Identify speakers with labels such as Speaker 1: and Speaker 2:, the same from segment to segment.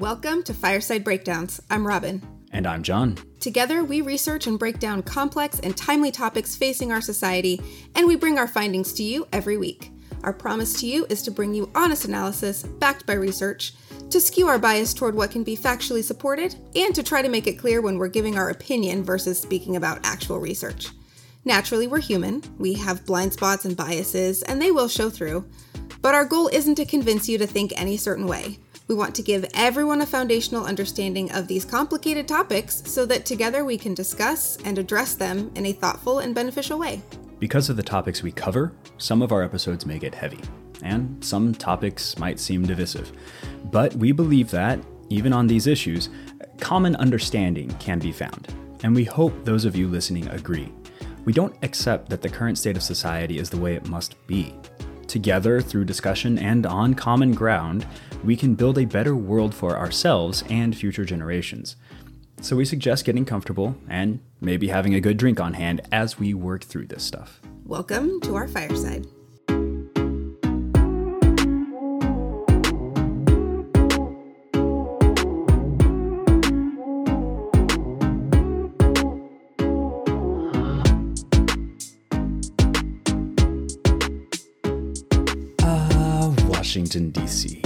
Speaker 1: Welcome to Fireside Breakdowns. I'm Robin.
Speaker 2: And I'm John.
Speaker 1: Together, we research and break down complex and timely topics facing our society, and we bring our findings to you every week. Our promise to you is to bring you honest analysis backed by research, to skew our bias toward what can be factually supported, and to try to make it clear when we're giving our opinion versus speaking about actual research. Naturally, we're human, we have blind spots and biases, and they will show through. But our goal isn't to convince you to think any certain way. We want to give everyone a foundational understanding of these complicated topics so that together we can discuss and address them in a thoughtful and beneficial way.
Speaker 2: Because of the topics we cover, some of our episodes may get heavy, and some topics might seem divisive. But we believe that, even on these issues, common understanding can be found. And we hope those of you listening agree. We don't accept that the current state of society is the way it must be. Together, through discussion and on common ground, we can build a better world for ourselves and future generations. So we suggest getting comfortable and maybe having a good drink on hand as we work through this stuff.
Speaker 1: Welcome to our fireside.
Speaker 2: Washington, D.C.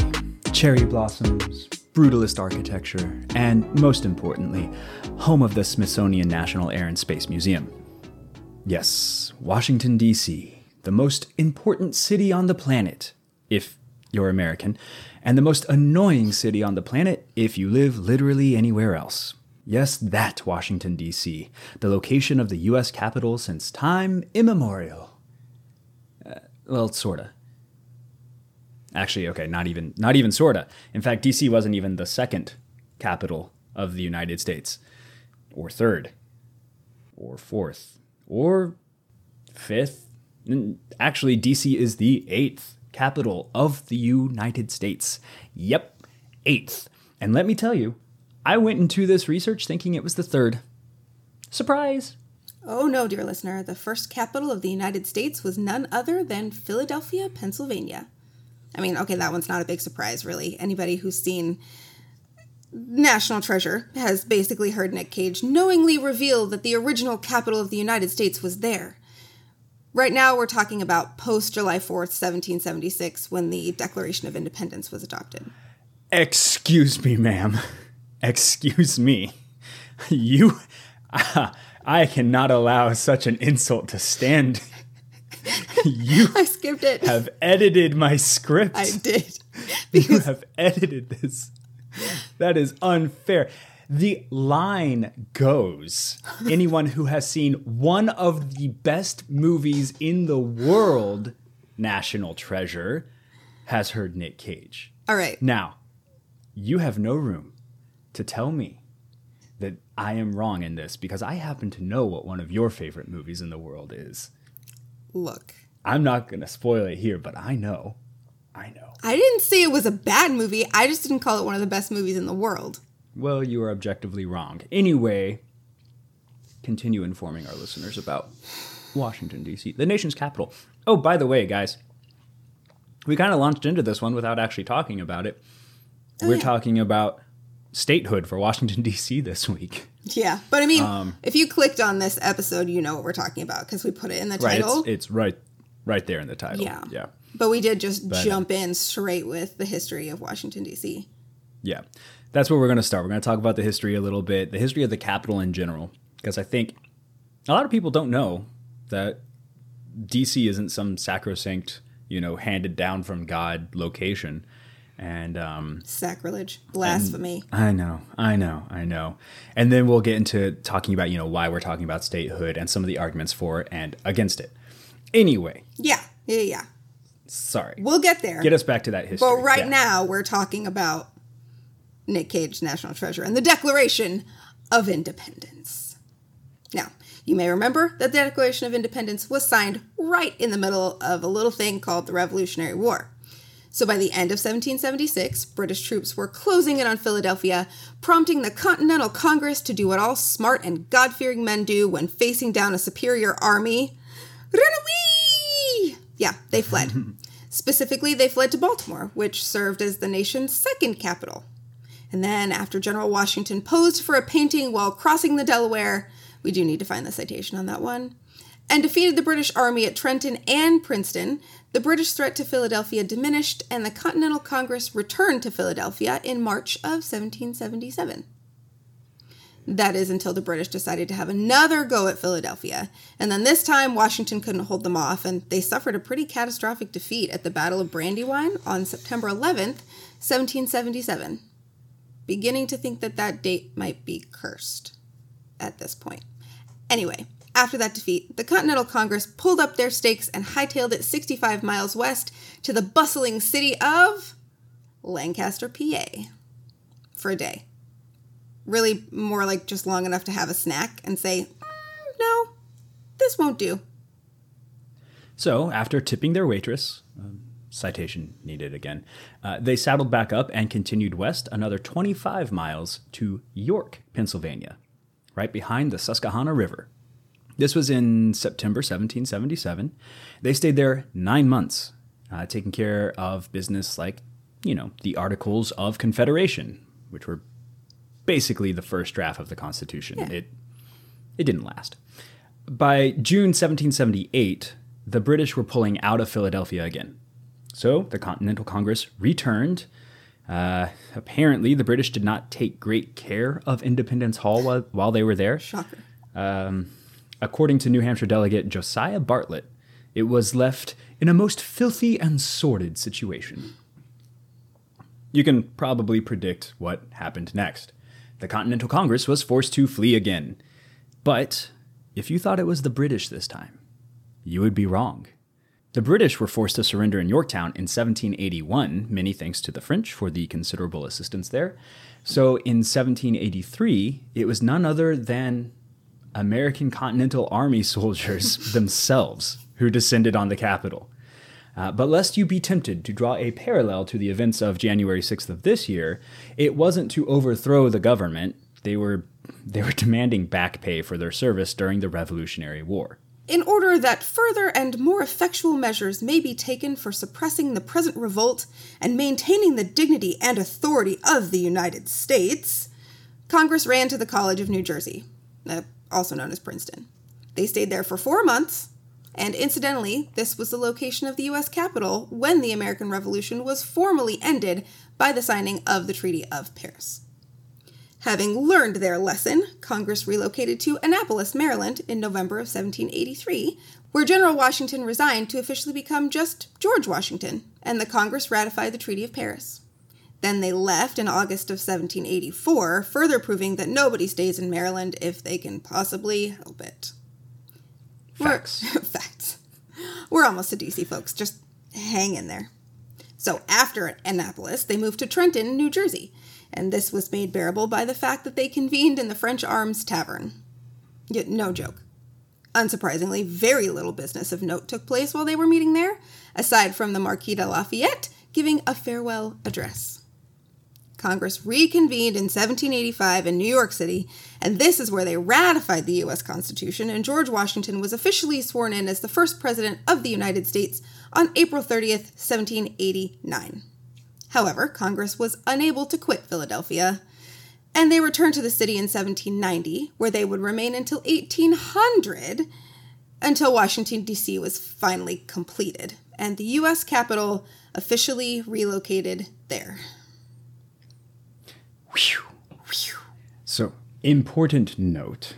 Speaker 2: Cherry blossoms, brutalist architecture, and most importantly, home of the Smithsonian National Air and Space Museum. Yes, Washington, D.C., the most important city on the planet, if you're American, and the most annoying city on the planet if you live literally anywhere else. Yes, that Washington, D.C., the location of the U.S. Capitol since time immemorial. Uh, well, sorta. Actually, okay, not even not even sorta. In fact, DC wasn't even the second capital of the United States, or third, or fourth, or fifth. Actually, DC is the eighth capital of the United States. Yep, eighth. And let me tell you, I went into this research thinking it was the third. Surprise!
Speaker 1: Oh no, dear listener, the first capital of the United States was none other than Philadelphia, Pennsylvania. I mean, okay, that one's not a big surprise, really. Anybody who's seen National Treasure has basically heard Nick Cage knowingly reveal that the original capital of the United States was there. Right now, we're talking about post July 4th, 1776, when the Declaration of Independence was adopted.
Speaker 2: Excuse me, ma'am. Excuse me. You. I cannot allow such an insult to stand. You
Speaker 1: I skipped it.
Speaker 2: have edited my script.
Speaker 1: I did.
Speaker 2: You have edited this. That is unfair. The line goes anyone who has seen one of the best movies in the world, National Treasure, has heard Nick Cage.
Speaker 1: All right.
Speaker 2: Now, you have no room to tell me that I am wrong in this because I happen to know what one of your favorite movies in the world is.
Speaker 1: Look,
Speaker 2: I'm not going to spoil it here, but I know. I know.
Speaker 1: I didn't say it was a bad movie. I just didn't call it one of the best movies in the world.
Speaker 2: Well, you are objectively wrong. Anyway, continue informing our listeners about Washington, D.C., the nation's capital. Oh, by the way, guys, we kind of launched into this one without actually talking about it. Oh, We're
Speaker 1: yeah.
Speaker 2: talking about statehood for Washington, D.C. this week.
Speaker 1: Yeah, but I mean,
Speaker 2: Um,
Speaker 1: if you clicked on this episode, you know what we're talking about because we put it in the
Speaker 2: Right.
Speaker 1: title.
Speaker 2: It's, it's right right there in the title.
Speaker 1: Yeah.
Speaker 2: Yeah.
Speaker 1: but we did just
Speaker 2: But, uh,
Speaker 1: jump in straight with the history of Washington D.C.
Speaker 2: Yeah. That's where we're going to start. We're going to talk about the history a little bit, the history of the capital in general, because I think a lot of people don't know that DC isn't some sacrosanct, you know, handed down from God location. And um,
Speaker 1: Sacrilege, blasphemy.
Speaker 2: I know, I know, I know. And then we'll get into talking about, you know, why we're talking about statehood and some of the arguments for and against it. Anyway,
Speaker 1: yeah, yeah, yeah.
Speaker 2: sorry.
Speaker 1: We'll get there.
Speaker 2: Get us back to that history.
Speaker 1: but right
Speaker 2: Yeah.
Speaker 1: now, we're talking about Nick Cage's National Treasure and the Declaration of Independence. Now, you may remember that the Declaration of Independence was signed right in the middle of a little thing called the Revolutionary War. So by the end of 1776, British troops were closing in on Philadelphia, prompting the Continental Congress to do what all smart and God fearing men do when facing down a superior army run away! Yeah, they fled. Specifically, they fled to Baltimore, which served as the nation's second capital. And then, after General Washington posed for a painting while crossing the Delaware, we do need to find the citation on that one, and defeated the British Army at Trenton and Princeton, the British threat to Philadelphia diminished, and the Continental Congress returned to Philadelphia in March of 1777. That is until the British decided to have another go at Philadelphia. And then this time, Washington couldn't hold them off, and they suffered a pretty catastrophic defeat at the Battle of Brandywine on September 11th, 1777. Beginning to think that that date might be cursed at this point. Anyway, after that defeat, the Continental Congress pulled up their stakes and hightailed it 65 miles west to the bustling city of Lancaster, PA, for a day really more like just long enough to have a snack and say, mm, no, this won't do.
Speaker 2: So, after tipping their waitress, um, citation needed again, uh, they saddled back up and continued west another 25 miles to York, Pennsylvania, right behind the Susquehanna River. This was in September 1777. They stayed there nine months, uh, taking care of business like, you know, the Articles of Confederation, which were basically the first draft of the Constitution. Yeah. It it didn't last. By June 1778, the British were pulling out of Philadelphia again. So the Continental Congress returned. Uh, apparently, the British did not take great care of Independence Hall while, while they were there.
Speaker 1: Shocker.
Speaker 2: Um, according to New Hampshire delegate Josiah Bartlett, it was left in a most filthy and sordid situation. You can probably predict what happened next the Continental Congress was forced to flee again. But if you thought it was the British this time, you would be wrong. The British were forced to surrender in Yorktown in 1781, many thanks to the French for the considerable assistance there. So in 1783, it was none other than American Continental Army soldiers themselves who descended on the capital. Uh, but lest you be tempted to draw a parallel to the events of January 6th of this year, it wasn't to overthrow the government. They were they were demanding back pay for their service during the Revolutionary War.
Speaker 1: In order that further and more effectual measures may be taken for suppressing the present revolt and maintaining the dignity and authority of the United States, Congress ran to the College of New Jersey, uh, also known as Princeton. They stayed there for four months and incidentally, this was the location of the US Capitol when the American Revolution was formally ended by the signing of the Treaty of Paris. Having learned their lesson, Congress relocated to Annapolis, Maryland in November of 1783, where General Washington resigned to officially become just George Washington, and the Congress ratified the Treaty of Paris. Then they left in August of 1784, further proving that nobody stays in Maryland if they can possibly help it.
Speaker 2: Facts.
Speaker 1: We're, facts. We're almost to DC, folks. Just hang in there. So after Annapolis, they moved to Trenton, New Jersey, and this was made bearable by the fact that they convened in the French Arms Tavern. Yet, no joke. Unsurprisingly, very little business of note took place while they were meeting there, aside from the Marquis de Lafayette giving a farewell address. Congress reconvened in 1785 in New York City, and this is where they ratified the U.S. Constitution, and George Washington was officially sworn in as the first President of the United States on April 30th, 1789. However, Congress was unable to quit Philadelphia, and they returned to the city in 1790, where they would remain until 1800, until Washington, D.C. was finally completed, and the U.S. Capitol officially relocated there.
Speaker 2: So, important note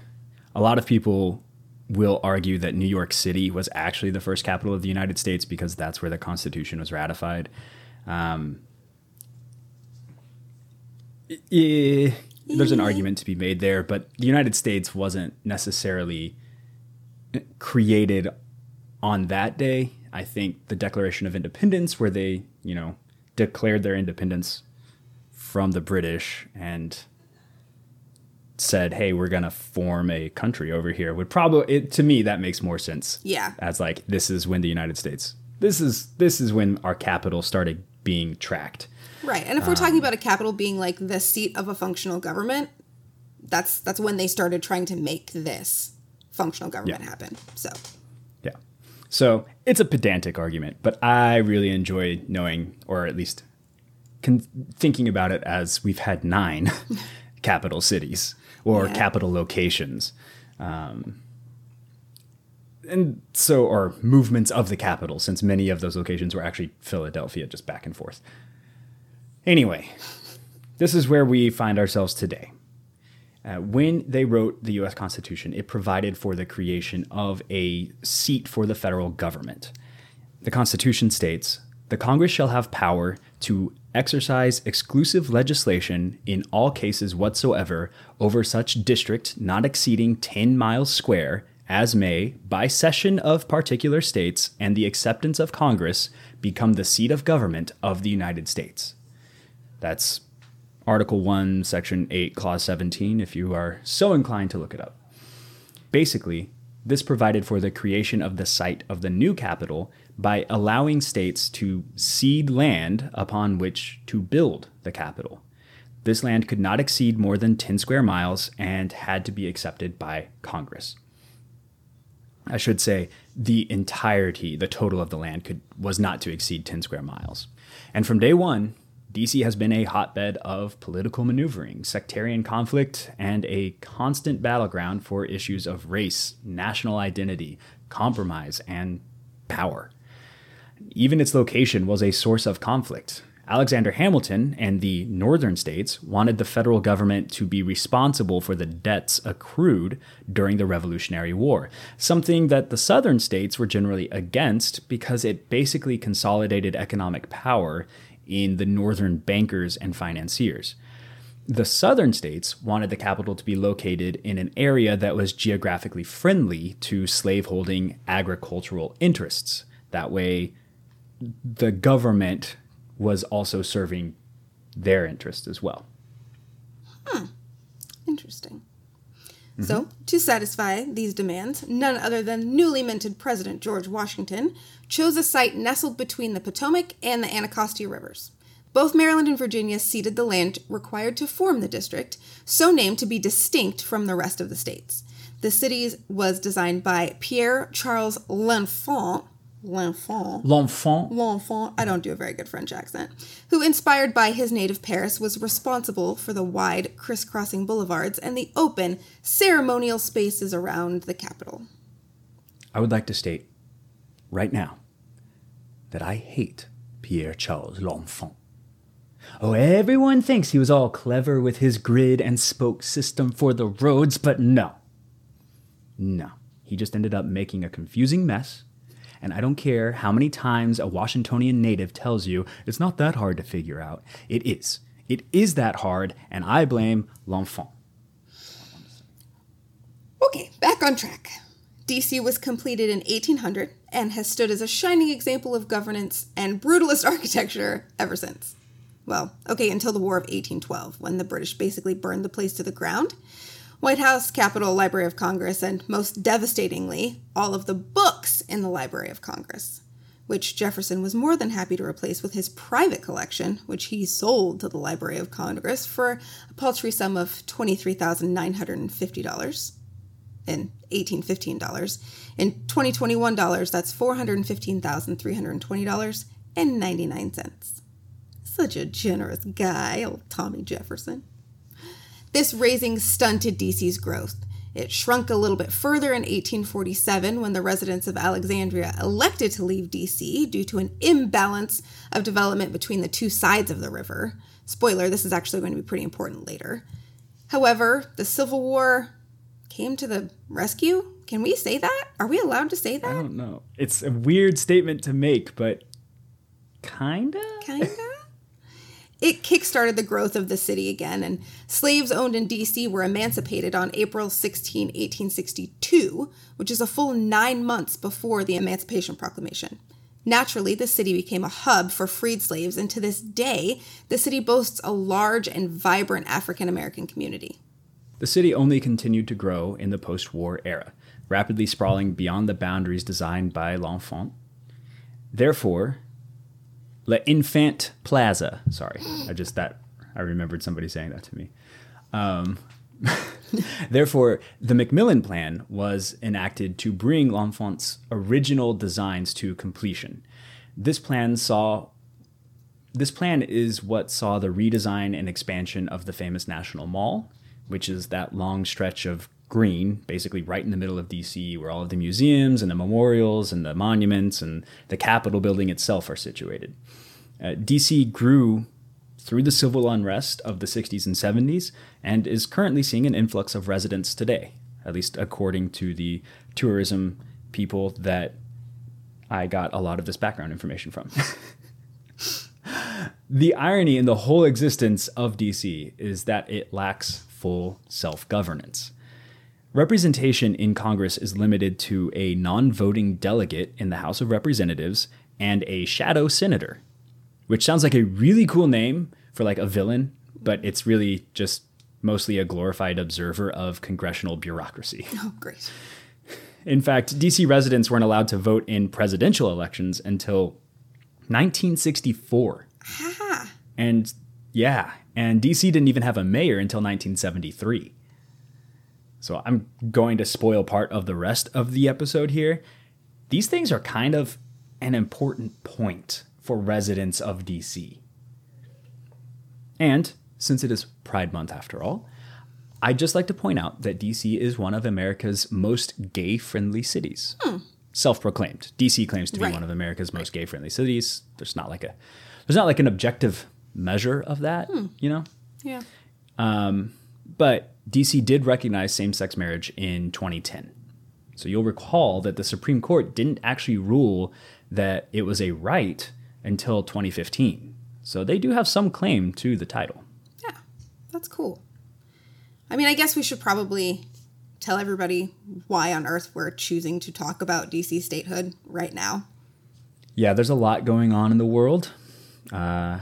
Speaker 2: a lot of people will argue that New York City was actually the first capital of the United States because that's where the Constitution was ratified. Um, there's an argument to be made there, but the United States wasn't necessarily created on that day. I think the Declaration of Independence, where they, you know, declared their independence from the British and said, "Hey, we're gonna form a country over here," would probably it, to me that makes more sense.
Speaker 1: Yeah,
Speaker 2: as like this is when the United States this is this is when our capital started being tracked.
Speaker 1: Right, and if we're um, talking about a capital being like the seat of a functional government, that's that's when they started trying to make this functional government yeah. happen. So.
Speaker 2: Yeah. So it's a pedantic argument, but I really enjoy knowing, or at least con- thinking about it as we've had nine capital cities or
Speaker 1: Yeah.
Speaker 2: capital locations. Um, and so, or movements of the capital, since many of those locations were actually Philadelphia, just back and forth. Anyway, this is where we find ourselves today. Uh, when they wrote the US Constitution, it provided for the creation of a seat for the federal government. The Constitution states The Congress shall have power to exercise exclusive legislation in all cases whatsoever over such district not exceeding 10 miles square as may, by cession of particular states and the acceptance of Congress, become the seat of government of the United States. That's Article 1, Section 8, Clause 17, if you are so inclined to look it up. Basically, this provided for the creation of the site of the new capital by allowing states to cede land upon which to build the capital. This land could not exceed more than 10 square miles and had to be accepted by Congress. I should say the entirety, the total of the land could was not to exceed 10 square miles. And from day 1, DC has been a hotbed of political maneuvering, sectarian conflict, and a constant battleground for issues of race, national identity, compromise, and power. Even its location was a source of conflict. Alexander Hamilton and the northern states wanted the federal government to be responsible for the debts accrued during the Revolutionary War, something that the southern states were generally against because it basically consolidated economic power in the northern bankers and financiers. The southern states wanted the capital to be located in an area that was geographically friendly to slaveholding agricultural interests. That way, the government was also serving their interest as well. Hmm.
Speaker 1: Interesting. So, to satisfy these demands, none other than newly minted President George Washington chose a site nestled between the Potomac and the Anacostia rivers. Both Maryland and Virginia ceded the land required to form the district, so named to be distinct from the rest of the states. The city was designed by Pierre Charles L'Enfant, L'Enfant,
Speaker 2: L'enfant
Speaker 1: L'Enfant, I don't do a very good French accent, who, inspired by his native Paris, was responsible for the wide, crisscrossing boulevards and the open, ceremonial spaces around the capital.
Speaker 2: I would like to state right now that I hate Pierre Charles L'Enfant. Oh, everyone thinks he was all clever with his grid and spoke system for the roads, but no. No. He just ended up making a confusing mess, and I don't care how many times a Washingtonian native tells you it's not that hard to figure out. It is. It is that hard, and I blame L'Enfant.
Speaker 1: Okay, back on track. DC was completed in 1800 and has stood as a shining example of governance and brutalist architecture ever since. Well, okay, until the War of 1812, when the British basically burned the place to the ground. White House, Capitol, Library of Congress, and most devastatingly, all of the books in the Library of Congress, which Jefferson was more than happy to replace with his private collection, which he sold to the Library of Congress for a paltry sum of $23,950 in 1815 dollars. In 2021 dollars, that's $415,320.99. Such a generous guy, old Tommy Jefferson. This razing stunted DC's growth. It shrunk a little bit further in 1847 when the residents of Alexandria elected to leave DC due to an imbalance of development between the two sides of the river. Spoiler, this is actually going to be pretty important later. However, the Civil War came to the rescue. Can we say that? Are we allowed to say that?
Speaker 2: I don't know. It's a weird statement to make, but kinda?
Speaker 1: Kinda. It kickstarted the growth of the city again, and slaves owned in DC were emancipated on April 16, 1862, which is a full nine months before the Emancipation Proclamation. Naturally, the city became a hub for freed slaves, and to this day, the city boasts a large and vibrant African American community.
Speaker 2: The city only continued to grow in the post war era, rapidly sprawling beyond the boundaries designed by L'Enfant. Therefore, Le Infant Plaza, sorry, I just that, I remembered somebody saying that to me. Um, therefore, the McMillan Plan was enacted to bring L'Enfant's original designs to completion. This plan saw this plan is what saw the redesign and expansion of the famous National Mall, which is that long stretch of green, basically right in the middle of DC, where all of the museums and the memorials and the monuments and the Capitol building itself are situated. Uh, DC grew through the civil unrest of the 60s and 70s and is currently seeing an influx of residents today, at least according to the tourism people that I got a lot of this background information from. the irony in the whole existence of DC is that it lacks full self governance. Representation in Congress is limited to a non voting delegate in the House of Representatives and a shadow senator, which sounds like a really cool name for like a villain, but it's really just mostly a glorified observer of congressional bureaucracy.
Speaker 1: Oh, great.
Speaker 2: In fact, DC residents weren't allowed to vote in presidential elections until 1964.
Speaker 1: Ha!
Speaker 2: And yeah, and DC didn't even have a mayor until 1973. So I'm going to spoil part of the rest of the episode here. These things are kind of an important point for residents of DC. And since it is Pride Month after all, I'd just like to point out that DC is one of America's most gay friendly cities.
Speaker 1: Hmm.
Speaker 2: Self proclaimed. DC claims to be
Speaker 1: Right.
Speaker 2: one of America's most gay friendly cities. There's not like a there's not like an objective measure of that,
Speaker 1: Hmm.
Speaker 2: you know?
Speaker 1: Yeah.
Speaker 2: But DC did recognize same sex marriage in 2010. So you'll recall that the Supreme Court didn't actually rule that it was a right until 2015. So they do have some claim to the title.
Speaker 1: Yeah. That's cool. I mean, I guess we should probably tell everybody why on earth we're choosing to talk about DC statehood right now.
Speaker 2: Yeah, there's a lot going on in the world. Uh,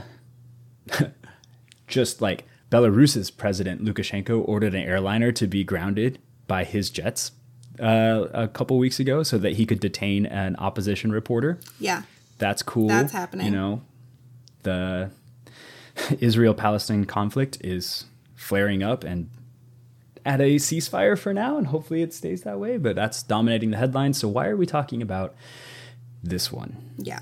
Speaker 2: just like Belarus's president Lukashenko ordered an airliner to be grounded by his jets uh, a couple weeks ago so that he could detain an opposition reporter.
Speaker 1: Yeah.
Speaker 2: That's cool.
Speaker 1: That's happening.
Speaker 2: You know, the Israel Palestine conflict is flaring up and at a ceasefire for now, and hopefully it stays that way. But that's dominating the headlines. So why are we talking about this one?
Speaker 1: Yeah.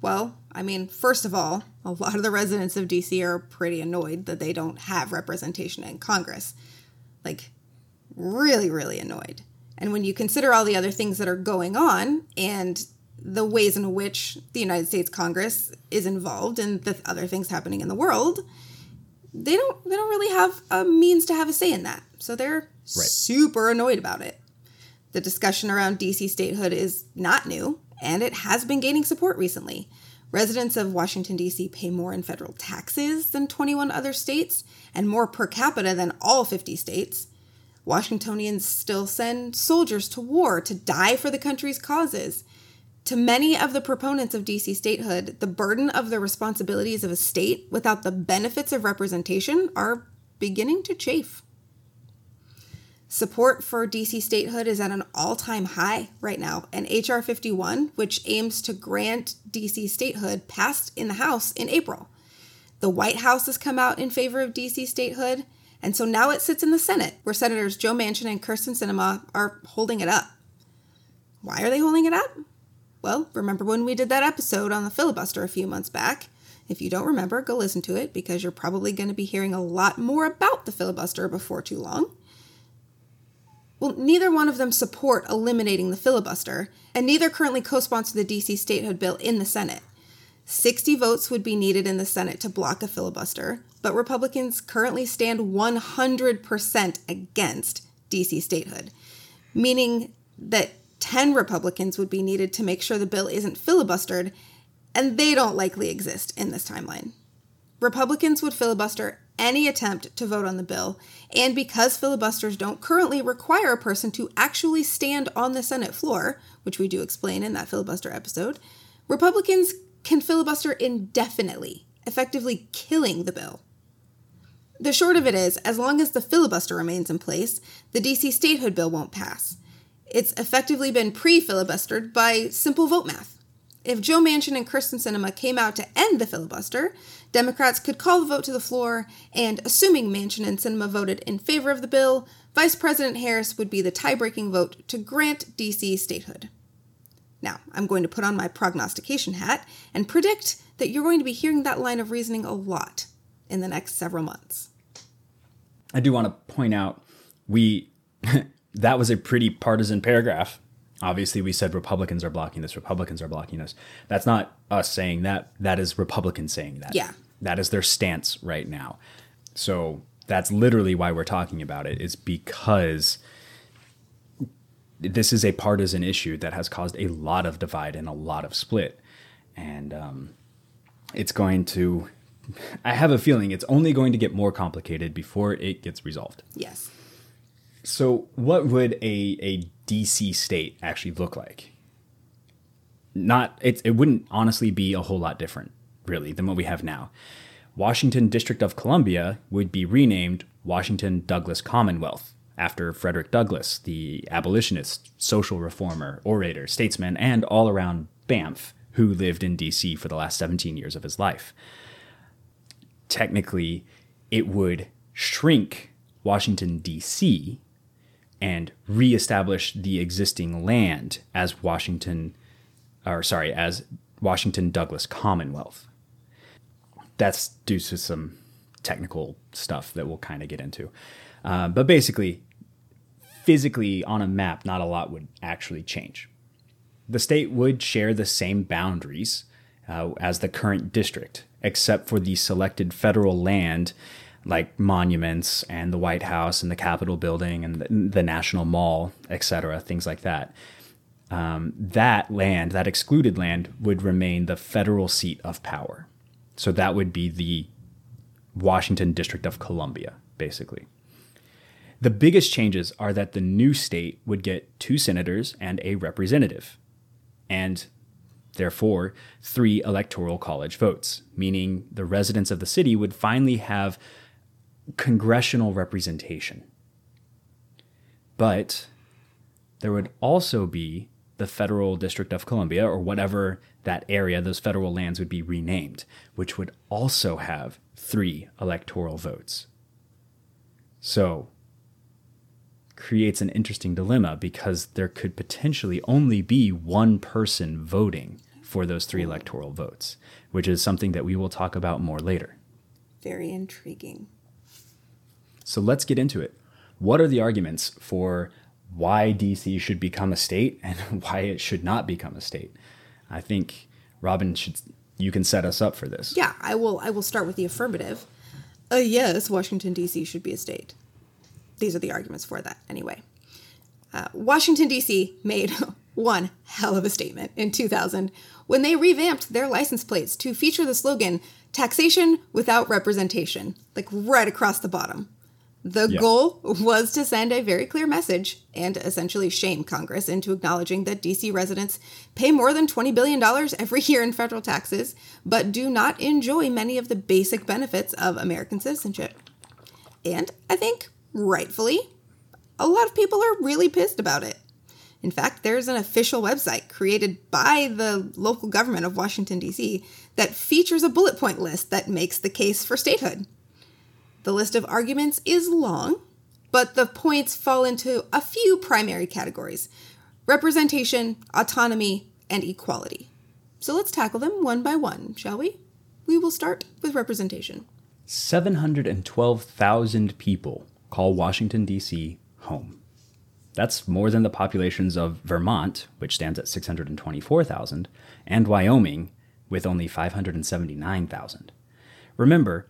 Speaker 1: Well, I mean, first of all, a lot of the residents of DC are pretty annoyed that they don't have representation in Congress. Like, really, really annoyed. And when you consider all the other things that are going on and the ways in which the United States Congress is involved in the other things happening in the world, they don't they don't really have a means to have a say in that. So they're super annoyed about it. The discussion around DC statehood is not new, and it has been gaining support recently. Residents of Washington, D.C. pay more in federal taxes than 21 other states and more per capita than all 50 states. Washingtonians still send soldiers to war to die for the country's causes. To many of the proponents of DC statehood, the burden of the responsibilities of a state without the benefits of representation are beginning to chafe. Support for DC statehood is at an all time high right now, and H.R. 51, which aims to grant DC statehood, passed in the House in April. The White House has come out in favor of DC statehood, and so now it sits in the Senate, where Senators Joe Manchin and Kyrsten Sinema are holding it up. Why are they holding it up? Well, remember when we did that episode on the filibuster a few months back? If you don't remember, go listen to it because you're probably going to be hearing a lot more about the filibuster before too long. Well, neither one of them support eliminating the filibuster, and neither currently co sponsor the DC statehood bill in the Senate. 60 votes would be needed in the Senate to block a filibuster, but Republicans currently stand 100% against DC statehood, meaning that 10 Republicans would be needed to make sure the bill isn't filibustered, and they don't likely exist in this timeline. Republicans would filibuster any attempt to vote on the bill, and because filibusters don't currently require a person to actually stand on the Senate floor, which we do explain in that filibuster episode, Republicans can filibuster indefinitely, effectively killing the bill. The short of it is, as long as the filibuster remains in place, the DC statehood bill won't pass. It's effectively been pre filibustered by simple vote math. If Joe Manchin and Kyrsten Sinema came out to end the filibuster, Democrats could call the vote to the floor, and assuming Manchin and Sinema voted in favor of the bill, Vice President Harris would be the tie breaking vote to grant DC statehood. Now, I'm going to put on my prognostication hat and predict that you're going to be hearing that line of reasoning a lot in the next several months.
Speaker 2: I do want to point out we that was a pretty partisan paragraph. Obviously, we said Republicans are blocking this, Republicans are blocking this. That's not us saying that. That is Republicans saying that.
Speaker 1: Yeah.
Speaker 2: That is their stance right now. So that's literally why we're talking about it, is because this is a partisan issue that has caused a lot of divide and a lot of split. And um, it's going to, I have a feeling it's only going to get more complicated before it gets resolved.
Speaker 1: Yes.
Speaker 2: So, what would a, a DC state actually look like? Not it, it wouldn't honestly be a whole lot different, really, than what we have now. Washington District of Columbia would be renamed Washington Douglass Commonwealth after Frederick Douglass, the abolitionist, social reformer, orator, statesman, and all around Banff who lived in DC for the last 17 years of his life. Technically, it would shrink Washington, D.C., and reestablish the existing land as Washington, or sorry, as Washington Douglass Commonwealth. That's due to some technical stuff that we'll kind of get into. Uh, but basically, physically on a map, not a lot would actually change. The state would share the same boundaries uh, as the current district, except for the selected federal land like monuments and the White House and the Capitol building and the, the National Mall, etc., things like that. Um, that land, that excluded land, would remain the federal seat of power. So that would be the Washington District of Columbia, basically. The biggest changes are that the new state would get two senators and a representative, and therefore three electoral college votes, meaning the residents of the city would finally have congressional representation. But there would also be the Federal District of Columbia, or whatever that area, those federal lands would be renamed, which would also have three electoral votes. So, creates an interesting dilemma because there could potentially only be one person voting for those three electoral votes, which is something that we will talk about more later.
Speaker 1: Very intriguing.
Speaker 2: So let's get into it. What are the arguments for why DC should become a state and why it should not become a state? I think Robin should you can set us up for this.
Speaker 1: Yeah, I will I will start with the affirmative. Uh, yes, Washington D.C. should be a state. These are the arguments for that anyway. Uh, Washington D.C. made one hell of a statement in 2000 when they revamped their license plates to feature the slogan taxation without representation, like right across the bottom. The yeah. goal was to send a very clear message and essentially shame Congress into acknowledging that DC residents pay more than $20 billion every year in federal taxes, but do not enjoy many of the basic benefits of American citizenship. And I think, rightfully, a lot of people are really pissed about it. In fact, there's an official website created by the local government of Washington, D.C., that features a bullet point list that makes the case for statehood. The list of arguments is long, but the points fall into a few primary categories representation, autonomy, and equality. So let's tackle them one by one, shall we? We will start with representation.
Speaker 2: 712,000 people call Washington, D.C. home. That's more than the populations of Vermont, which stands at 624,000, and Wyoming, with only 579,000. Remember,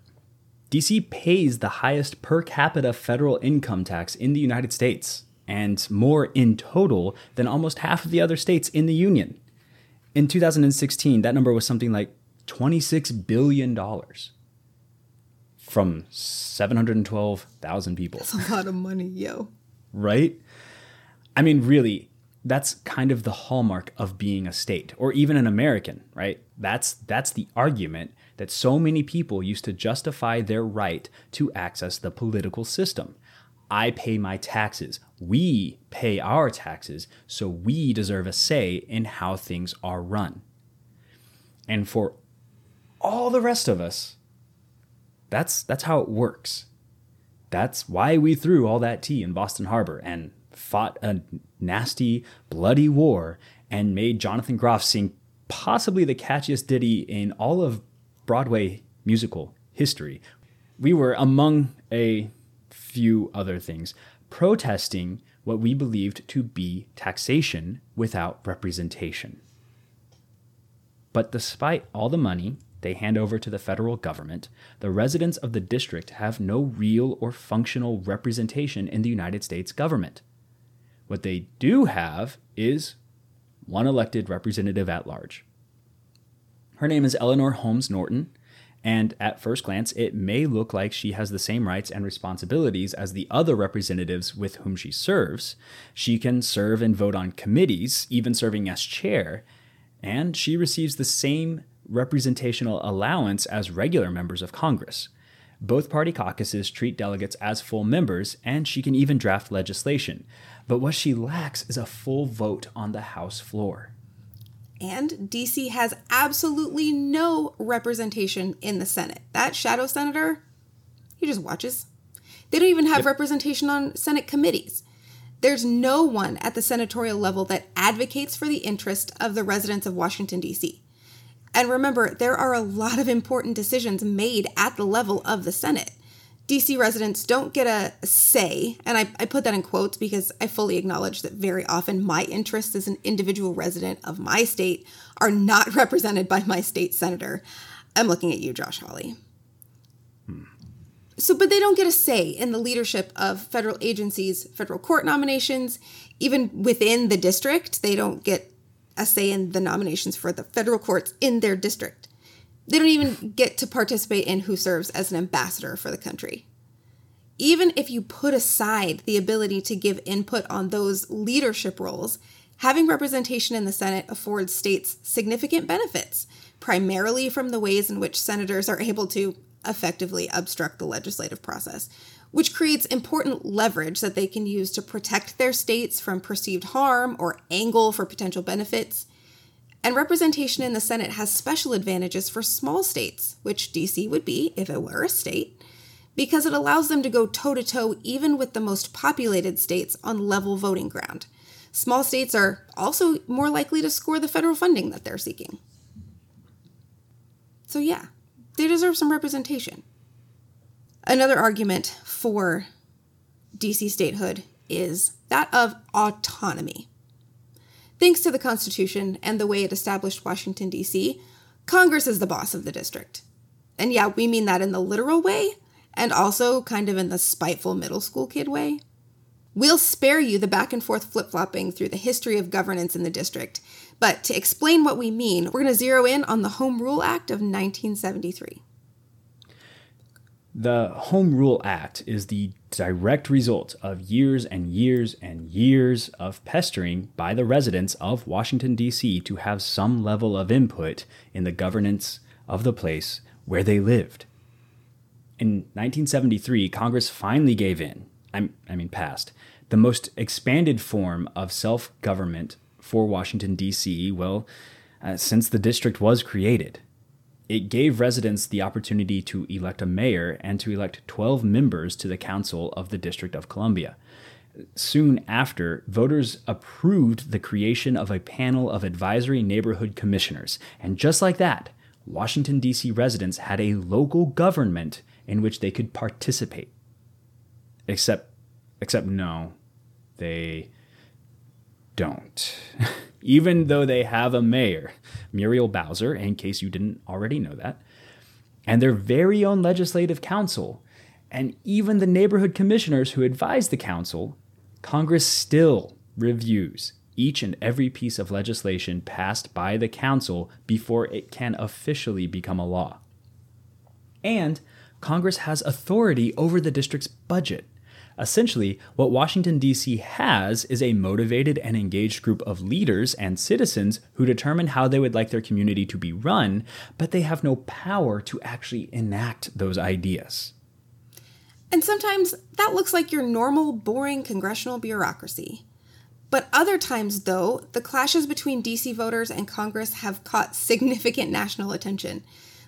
Speaker 2: DC pays the highest per capita federal income tax in the United States, and more in total than almost half of the other states in the Union. In 2016, that number was something like $26 billion from 712,000 people.
Speaker 1: That's a lot of money, yo.
Speaker 2: Right? I mean, really, that's kind of the hallmark of being a state or even an American, right? That's that's the argument that so many people used to justify their right to access the political system. I pay my taxes. We pay our taxes, so we deserve a say in how things are run. And for all the rest of us, that's that's how it works. That's why we threw all that tea in Boston Harbor and fought a nasty, bloody war and made Jonathan Groff sing possibly the catchiest ditty in all of Broadway musical history. We were, among a few other things, protesting what we believed to be taxation without representation. But despite all the money they hand over to the federal government, the residents of the district have no real or functional representation in the United States government. What they do have is one elected representative at large. Her name is Eleanor Holmes Norton, and at first glance, it may look like she has the same rights and responsibilities as the other representatives with whom she serves. She can serve and vote on committees, even serving as chair, and she receives the same representational allowance as regular members of Congress. Both party caucuses treat delegates as full members, and she can even draft legislation. But what she lacks is a full vote on the House floor.
Speaker 1: And DC has absolutely no representation in the Senate. That shadow senator, he just watches. They don't even have yep. representation on Senate committees. There's no one at the senatorial level that advocates for the interest of the residents of Washington, D.C. And remember, there are a lot of important decisions made at the level of the Senate. DC residents don't get a say, and I, I, put that in quotes because I fully acknowledge that very often my interests as an individual resident of my state are not represented by my state senator. I'm looking at you, Josh Hawley. Hmm. So, but they don't get a say in the leadership of federal agencies, federal court nominations, even within the district. They don't get a say in the nominations for the federal courts in their district. They don't even get to participate in who serves as an ambassador for the country. Even if you put aside the ability to give input on those leadership roles, having representation in the Senate affords states significant benefits, primarily from the ways in which senators are able to effectively obstruct the legislative process, which creates important leverage that they can use to protect their states from perceived harm or angle for potential benefits. And representation in the Senate has special advantages for small states, which DC would be if it were a state, because it allows them to go toe to toe even with the most populated states on level voting ground. Small states are also more likely to score the federal funding that they're seeking. So, yeah, they deserve some representation. Another argument for DC statehood is that of autonomy. Thanks to the Constitution and the way it established Washington, D.C., Congress is the boss of the district. And yeah, we mean that in the literal way, and also kind of in the spiteful middle school kid way. We'll spare you the back and forth flip flopping through the history of governance in the district, but to explain what we mean, we're going to zero in on the Home Rule Act of 1973.
Speaker 2: The Home Rule Act is the direct result of years and years and years of pestering by the residents of Washington, D.C. to have some level of input in the governance of the place where they lived. In 1973, Congress finally gave in, I mean, passed, the most expanded form of self government for Washington, D.C., well, uh, since the district was created it gave residents the opportunity to elect a mayor and to elect 12 members to the Council of the District of Columbia. Soon after, voters approved the creation of a panel of advisory neighborhood commissioners. And just like that, Washington, D.C. residents had a local government in which they could participate. Except, except no, they don't. even though they have a mayor, Muriel Bowser, in case you didn't already know that, and their very own legislative council, and even the neighborhood commissioners who advise the council, Congress still reviews each and every piece of legislation passed by the council before it can officially become a law. And Congress has authority over the district's budget. Essentially, what Washington, D.C. has is a motivated and engaged group of leaders and citizens who determine how they would like their community to be run, but they have no power to actually enact those ideas.
Speaker 1: And sometimes that looks like your normal, boring congressional bureaucracy. But other times, though, the clashes between DC voters and Congress have caught significant national attention.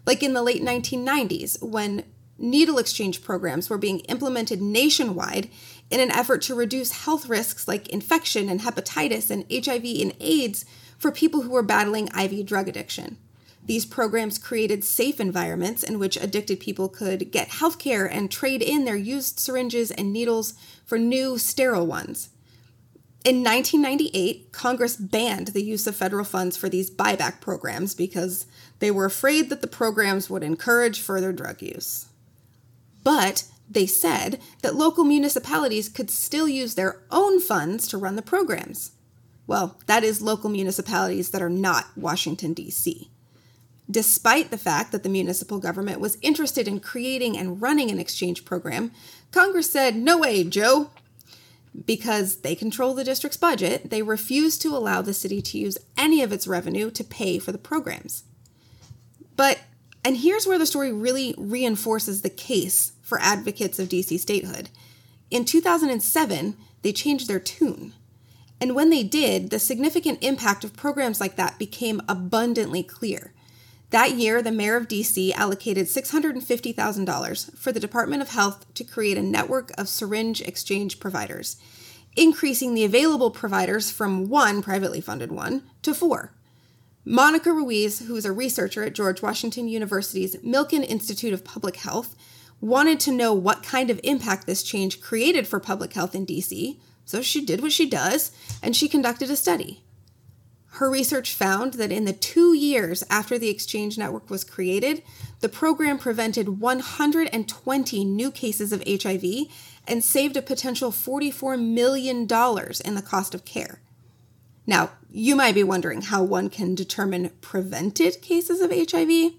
Speaker 1: Like in the late 1990s, when needle exchange programs were being implemented nationwide in an effort to reduce health risks like infection and hepatitis and HIV and AIDS for people who were battling IV drug addiction. These programs created safe environments in which addicted people could get healthcare and trade in their used syringes and needles for new, sterile ones. In 1998, Congress banned the use of federal funds for these buyback programs because they were afraid that the programs would encourage further drug use. But they said that local municipalities could still use their own funds to run the programs. Well, that is local municipalities that are not Washington, D.C. Despite the fact that the municipal government was interested in creating and running an exchange program, Congress said, No way, Joe. Because they control the district's budget, they refused to allow the city to use any of its revenue to pay for the programs. But, and here's where the story really reinforces the case for advocates of DC statehood. In 2007, they changed their tune. And when they did, the significant impact of programs like that became abundantly clear. That year, the mayor of DC allocated $650,000 for the Department of Health to create a network of syringe exchange providers, increasing the available providers from one privately funded one to four. Monica Ruiz, who is a researcher at George Washington University's Milken Institute of Public Health, wanted to know what kind of impact this change created for public health in DC, so she did what she does and she conducted a study. Her research found that in the two years after the exchange network was created, the program prevented 120 new cases of HIV and saved a potential $44 million in the cost of care. Now, you might be wondering how one can determine prevented cases of HIV.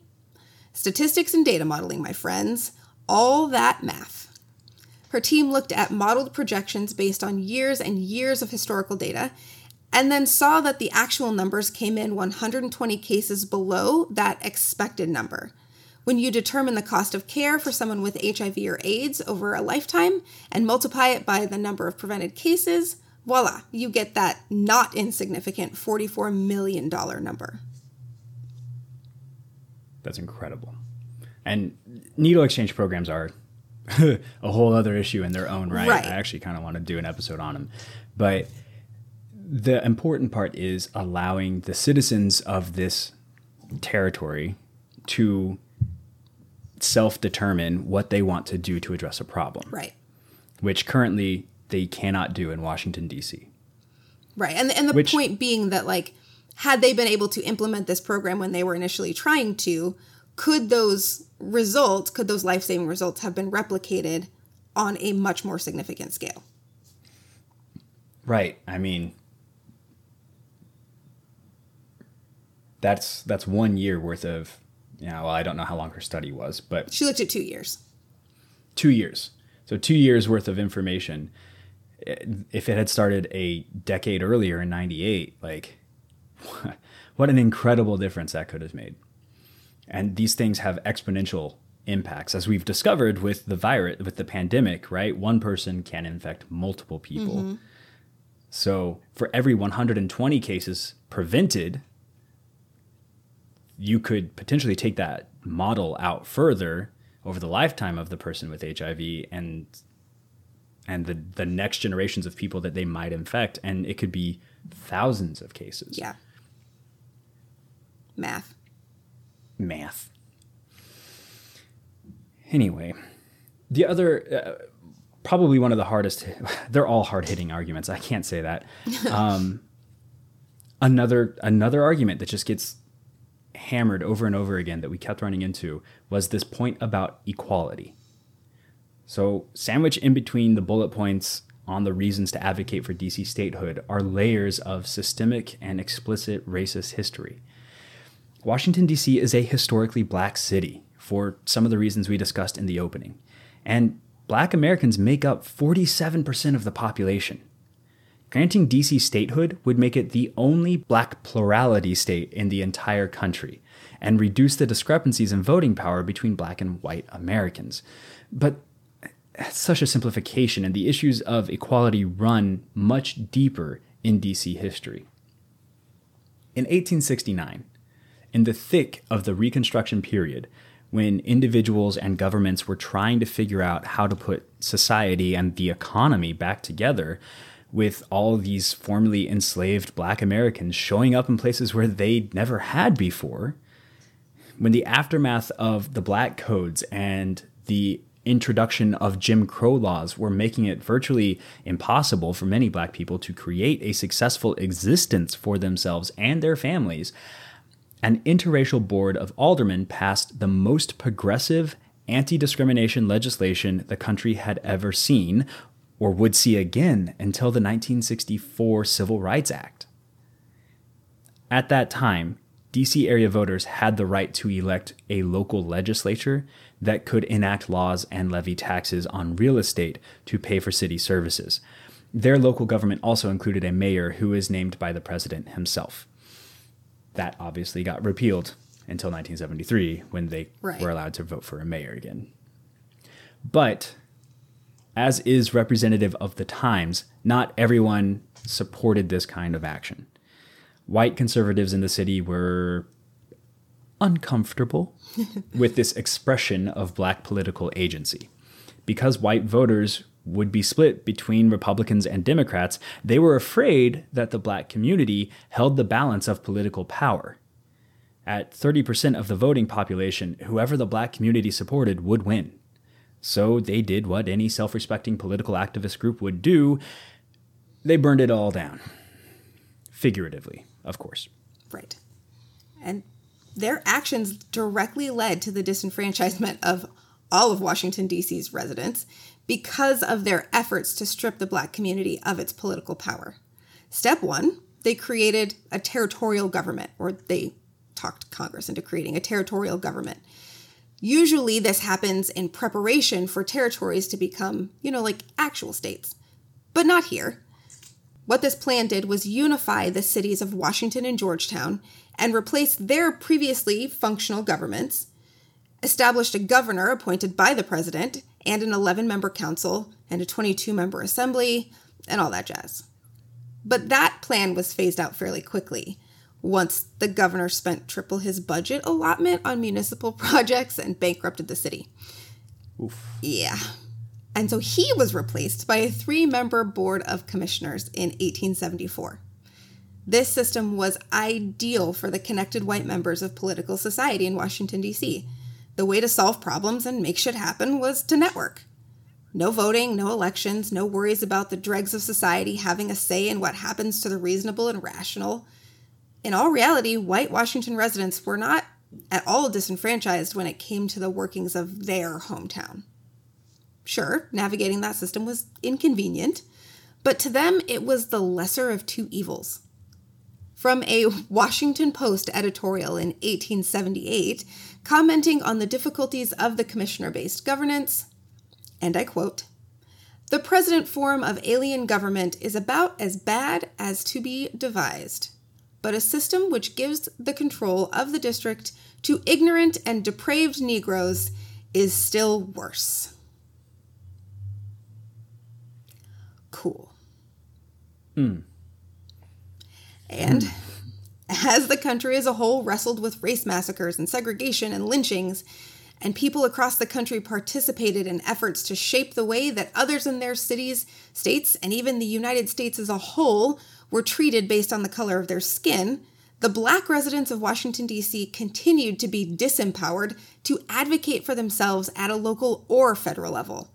Speaker 1: Statistics and data modeling, my friends, all that math. Her team looked at modeled projections based on years and years of historical data and then saw that the actual numbers came in 120 cases below that expected number. When you determine the cost of care for someone with HIV or AIDS over a lifetime and multiply it by the number of prevented cases, voila, you get that not insignificant $44 million number.
Speaker 2: That's incredible. And needle exchange programs are a whole other issue in their own right. right. I actually kind of want to do an episode on them. But the important part is allowing the citizens of this territory to self determine what they want to do to address a problem.
Speaker 1: Right.
Speaker 2: Which currently they cannot do in Washington, D.C.
Speaker 1: Right. And, and the Which, point being that, like, had they been able to implement this program when they were initially trying to, could those results, could those life saving results have been replicated on a much more significant scale?
Speaker 2: Right. I mean, that's that's one year worth of yeah well i don't know how long her study was but
Speaker 1: she looked at two years
Speaker 2: two years so two years worth of information if it had started a decade earlier in 98 like what an incredible difference that could have made and these things have exponential impacts as we've discovered with the virus with the pandemic right one person can infect multiple people mm-hmm. so for every 120 cases prevented you could potentially take that model out further over the lifetime of the person with HIV and and the the next generations of people that they might infect and it could be thousands of cases.
Speaker 1: Yeah. Math.
Speaker 2: Math. Anyway, the other uh, probably one of the hardest they're all hard-hitting arguments. I can't say that. Um, another another argument that just gets hammered over and over again that we kept running into was this point about equality. So, sandwiched in between the bullet points on the reasons to advocate for DC statehood are layers of systemic and explicit racist history. Washington, D.C. is a historically black city for some of the reasons we discussed in the opening. And black Americans make up 47% of the population. Granting DC statehood would make it the only black plurality state in the entire country and reduce the discrepancies in voting power between black and white Americans. But that's such a simplification, and the issues of equality run much deeper in DC history. In 1869, in the thick of the Reconstruction period, when individuals and governments were trying to figure out how to put society and the economy back together, with all these formerly enslaved black Americans showing up in places where they never had before. When the aftermath of the black codes and the introduction of Jim Crow laws were making it virtually impossible for many black people to create a successful existence for themselves and their families, an interracial board of aldermen passed the most progressive anti discrimination legislation the country had ever seen or would see again until the 1964 Civil Rights Act. At that time, DC area voters had the right to elect a local legislature that could enact laws and levy taxes on real estate to pay for city services. Their local government also included a mayor who is named by the president himself. That obviously got repealed until 1973 when they right. were allowed to vote for a mayor again. But as is representative of the times, not everyone supported this kind of action white conservatives in the city were uncomfortable with this expression of black political agency. Because white voters would be split between Republicans and Democrats, they were afraid that the black community held the balance of political power. At 30% of the voting population, whoever the black community supported would win. So they did what any self respecting political activist group would do they burned it all down. Figuratively of course.
Speaker 1: Right. And their actions directly led to the disenfranchisement of all of Washington, D.C.'s residents because of their efforts to strip the black community of its political power. Step one, they created a territorial government, or they talked Congress into creating a territorial government. Usually, this happens in preparation for territories to become, you know, like actual states. But not here. What this plan did was unify the cities of Washington and Georgetown and replace their previously functional governments, established a governor appointed by the president, and an 11 member council, and a 22 member assembly, and all that jazz. But that plan was phased out fairly quickly once the governor spent triple his budget allotment on municipal projects and bankrupted the city. Oof. Yeah, and so he was replaced by a three member board of commissioners in 1874. This system was ideal for the connected white members of political society in Washington, D.C. The way to solve problems and make shit happen was to network. No voting, no elections, no worries about the dregs of society having a say in what happens to the reasonable and rational. In all reality, white Washington residents were not at all disenfranchised when it came to the workings of their hometown. Sure, navigating that system was inconvenient, but to them it was the lesser of two evils. From a Washington Post editorial in 1878, commenting on the difficulties of the commissioner based governance, and I quote The present form of alien government is about as bad as to be devised, but a system which gives the control of the district to ignorant and depraved Negroes is still worse. cool. Mm. And mm. As the country as a whole wrestled with race massacres and segregation and lynchings, and people across the country participated in efforts to shape the way that others in their cities, states, and even the United States as a whole were treated based on the color of their skin, the black residents of Washington, D.C. continued to be disempowered to advocate for themselves at a local or federal level.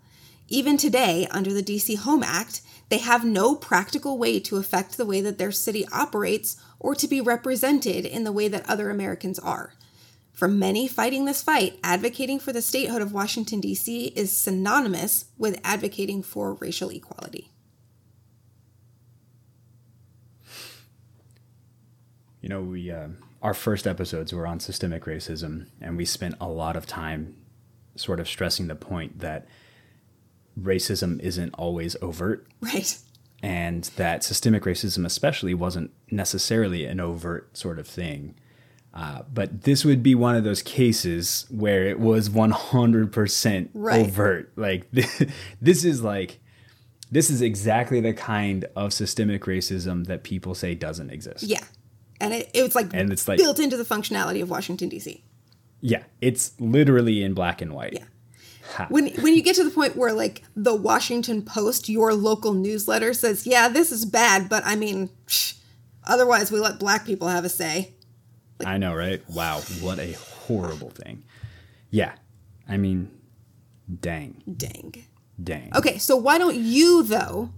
Speaker 1: Even today, under the D.C. Home Act, they have no practical way to affect the way that their city operates or to be represented in the way that other Americans are. For many fighting this fight, advocating for the statehood of Washington, D.C. is synonymous with advocating for racial equality.
Speaker 2: You know, we uh, our first episodes were on systemic racism, and we spent a lot of time sort of stressing the point that racism isn't always overt.
Speaker 1: Right.
Speaker 2: And that systemic racism, especially, wasn't necessarily an overt sort of thing. Uh, but this would be one of those cases where it was 100% right. overt. Like, this is like, this is exactly the kind of systemic racism that people say doesn't exist.
Speaker 1: Yeah. And it, it was like, and it's like built into the functionality of Washington, D.C.
Speaker 2: Yeah. It's literally in black and white.
Speaker 1: Yeah. When when you get to the point where like the Washington Post, your local newsletter says, "Yeah, this is bad, but I mean, psh, otherwise we let black people have a say."
Speaker 2: I know, right? Wow, what a horrible thing. Yeah. I mean, dang.
Speaker 1: Dang.
Speaker 2: Dang.
Speaker 1: Okay, so why don't you though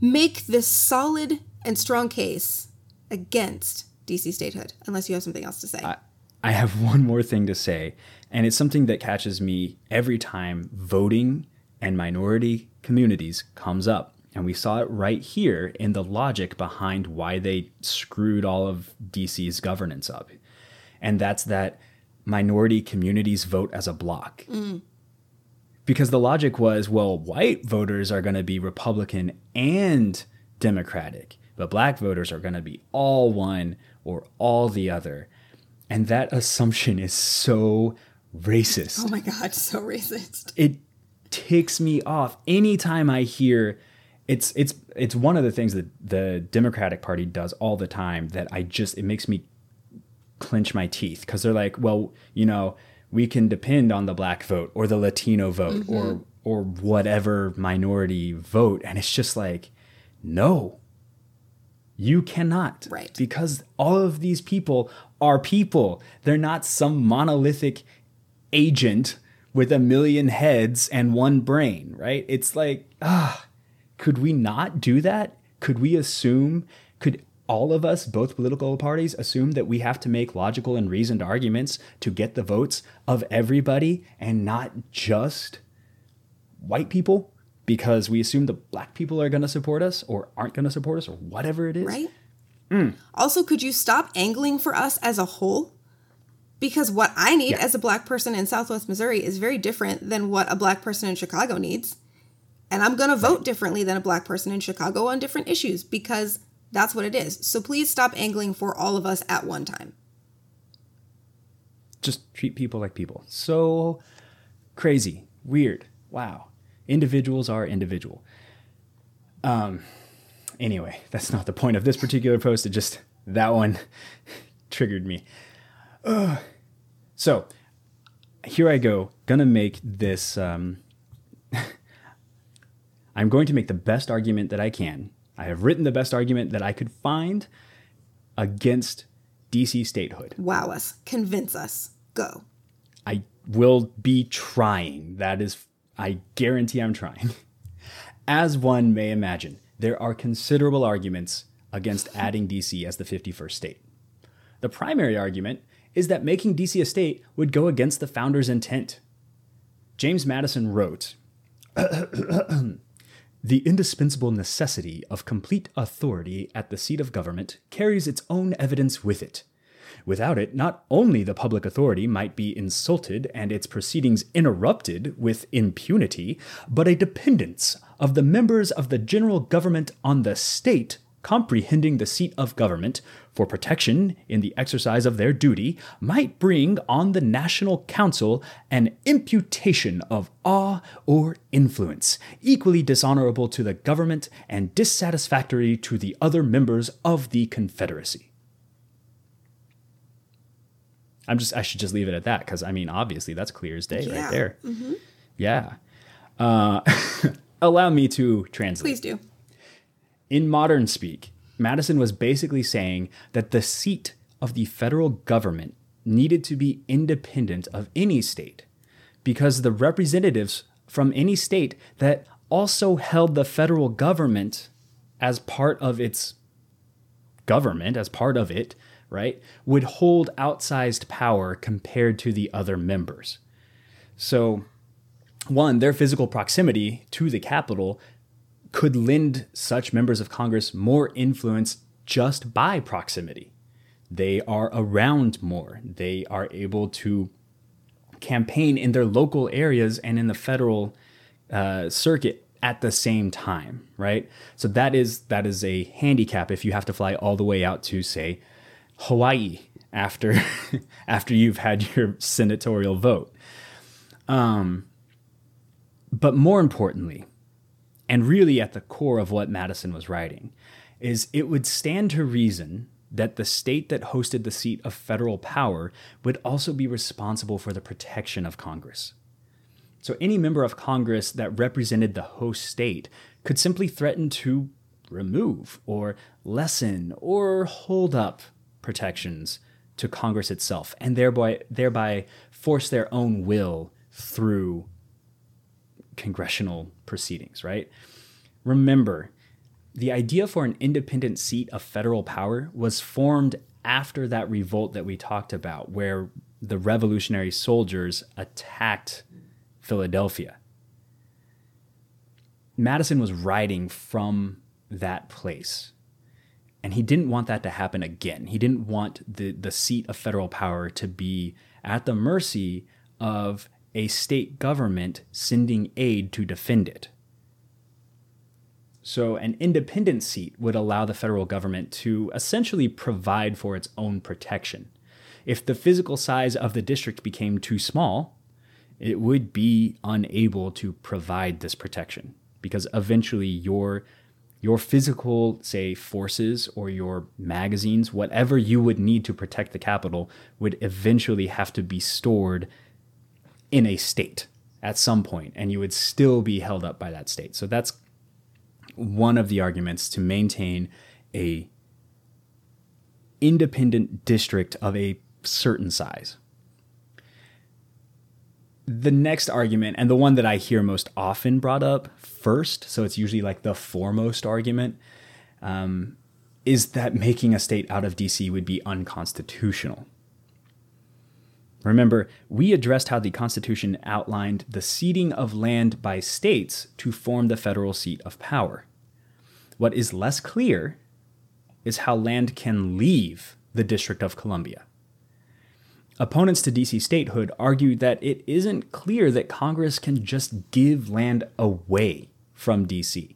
Speaker 1: make this solid and strong case against DC statehood unless you have something else to say.
Speaker 2: I, I have one more thing to say, and it's something that catches me every time voting and minority communities comes up. And we saw it right here in the logic behind why they screwed all of DC's governance up. And that's that minority communities vote as a block. Mm. Because the logic was well, white voters are going to be Republican and Democratic, but black voters are going to be all one or all the other. And that assumption is so racist.
Speaker 1: Oh my God, so racist.
Speaker 2: It ticks me off anytime I hear it's it's it's one of the things that the Democratic Party does all the time that I just it makes me clench my teeth because they're like, well, you know, we can depend on the black vote or the Latino vote mm-hmm. or or whatever minority vote, and it's just like, no, you cannot,
Speaker 1: right?
Speaker 2: Because all of these people are people. They're not some monolithic agent with a million heads and one brain, right? It's like, ah, could we not do that? Could we assume? Could all of us, both political parties, assume that we have to make logical and reasoned arguments to get the votes of everybody and not just white people because we assume the black people are going to support us or aren't going to support us or whatever it is.
Speaker 1: Right. Mm. Also, could you stop angling for us as a whole? Because what I need yeah. as a black person in Southwest Missouri is very different than what a black person in Chicago needs. And I'm going to vote differently than a black person in Chicago on different issues because that's what it is. So please stop angling for all of us at one time.
Speaker 2: Just treat people like people. So crazy, weird. Wow. Individuals are individual. Um anyway, that's not the point of this particular post. It just that one triggered me. Ugh. So here I go, gonna make this. Um, I'm going to make the best argument that I can I have written the best argument that I could find against DC statehood.
Speaker 1: Wow us. Convince us. Go.
Speaker 2: I will be trying. That is, I guarantee I'm trying. As one may imagine, there are considerable arguments against adding DC as the 51st state. The primary argument is that making DC a state would go against the founder's intent. James Madison wrote The indispensable necessity of complete authority at the seat of government carries its own evidence with it. Without it, not only the public authority might be insulted and its proceedings interrupted with impunity, but a dependence of the members of the general government on the state comprehending the seat of government for protection in the exercise of their duty might bring on the National Council an imputation of awe or influence, equally dishonorable to the government and dissatisfactory to the other members of the Confederacy. I'm just I should just leave it at that because I mean obviously that's clear as day yeah. right there. Mm-hmm. Yeah. Uh, allow me to translate.
Speaker 1: Please do.
Speaker 2: In modern speak, Madison was basically saying that the seat of the federal government needed to be independent of any state because the representatives from any state that also held the federal government as part of its government, as part of it, right, would hold outsized power compared to the other members. So, one, their physical proximity to the capital could lend such members of Congress more influence just by proximity. They are around more. They are able to campaign in their local areas and in the federal uh, circuit at the same time, right? So that is that is a handicap if you have to fly all the way out to say Hawaii after after you've had your senatorial vote. Um, but more importantly, and really at the core of what Madison was writing, is it would stand to reason that the state that hosted the seat of federal power would also be responsible for the protection of Congress. So any member of Congress that represented the host state could simply threaten to remove or lessen or hold up protections to Congress itself and thereby thereby force their own will through congressional proceedings, right? Remember, the idea for an independent seat of federal power was formed after that revolt that we talked about, where the revolutionary soldiers attacked Philadelphia. Madison was writing from that place. And he didn't want that to happen again. He didn't want the, the seat of federal power to be at the mercy of a state government sending aid to defend it. So, an independent seat would allow the federal government to essentially provide for its own protection. If the physical size of the district became too small, it would be unable to provide this protection because eventually your your physical say forces or your magazines whatever you would need to protect the capital would eventually have to be stored in a state at some point and you would still be held up by that state so that's one of the arguments to maintain a independent district of a certain size. The next argument, and the one that I hear most often brought up first, so it's usually like the foremost argument, um, is that making a state out of DC would be unconstitutional. Remember, we addressed how the Constitution outlined the ceding of land by states to form the federal seat of power. What is less clear is how land can leave the District of Columbia. Opponents to DC statehood argue that it isn't clear that Congress can just give land away from DC.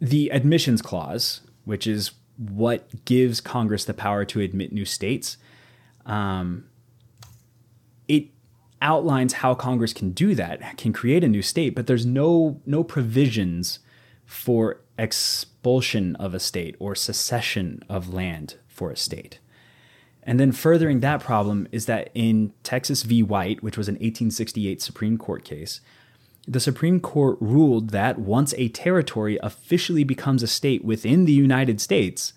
Speaker 2: The admissions clause, which is what gives Congress the power to admit new states, um, it outlines how Congress can do that, can create a new state, but there's no no provisions for expulsion of a state or secession of land for a state. And then furthering that problem is that in Texas v. White, which was an 1868 Supreme Court case, the Supreme Court ruled that once a territory officially becomes a state within the United States,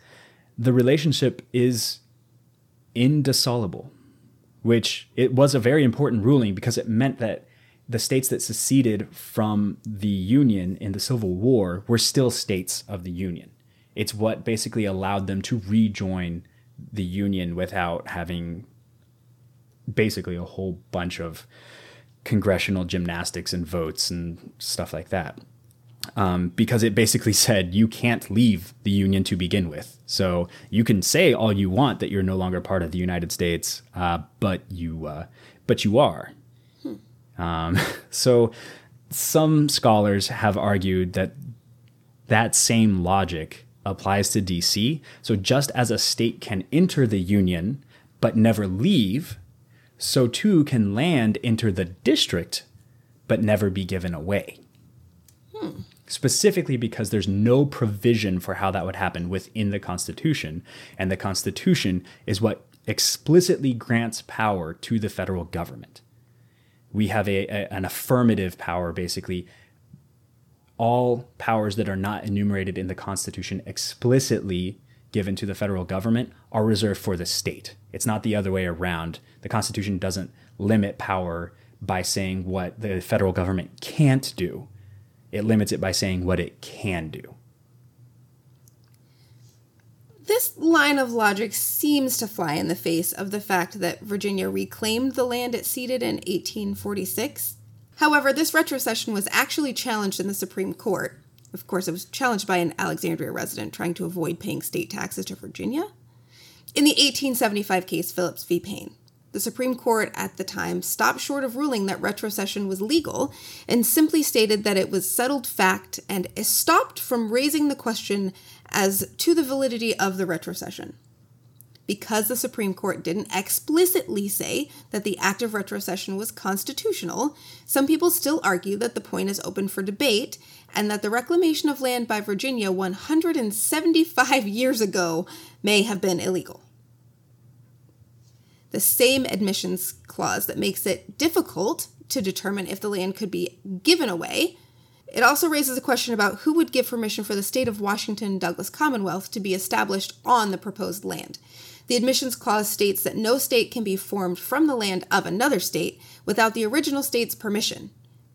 Speaker 2: the relationship is indissoluble, which it was a very important ruling because it meant that the states that seceded from the Union in the Civil War were still states of the Union. It's what basically allowed them to rejoin the Union without having basically a whole bunch of congressional gymnastics and votes and stuff like that. Um, because it basically said you can't leave the Union to begin with. So you can say all you want that you're no longer part of the United States, uh, but you uh, but you are. Um, so some scholars have argued that that same logic applies to DC. So just as a state can enter the union but never leave, so too can land enter the district but never be given away. Hmm. Specifically because there's no provision for how that would happen within the Constitution, and the Constitution is what explicitly grants power to the federal government. We have a, a, an affirmative power basically. All powers that are not enumerated in the constitution explicitly given to the federal government are reserved for the state. It's not the other way around. The constitution doesn't limit power by saying what the federal government can't do it limits it by saying what it can do
Speaker 1: this line of logic seems to fly in the face of the fact that Virginia reclaimed the land it ceded in 1846. However, this retrocession was actually challenged in the Supreme Court. Of course, it was challenged by an Alexandria resident trying to avoid paying state taxes to Virginia. In the 1875 case Phillips v. Payne, the Supreme Court at the time stopped short of ruling that retrocession was legal and simply stated that it was settled fact and stopped from raising the question as to the validity of the retrocession. Because the Supreme Court didn't explicitly say that the act of retrocession was constitutional, some people still argue that the point is open for debate and that the reclamation of land by Virginia 175 years ago may have been illegal. The same admissions clause that makes it difficult to determine if the land could be given away. It also raises a question about who would give permission for the state of Washington Douglass Commonwealth to be established on the proposed land. The admissions clause states that no state can be formed from the land of another state without the original state's permission.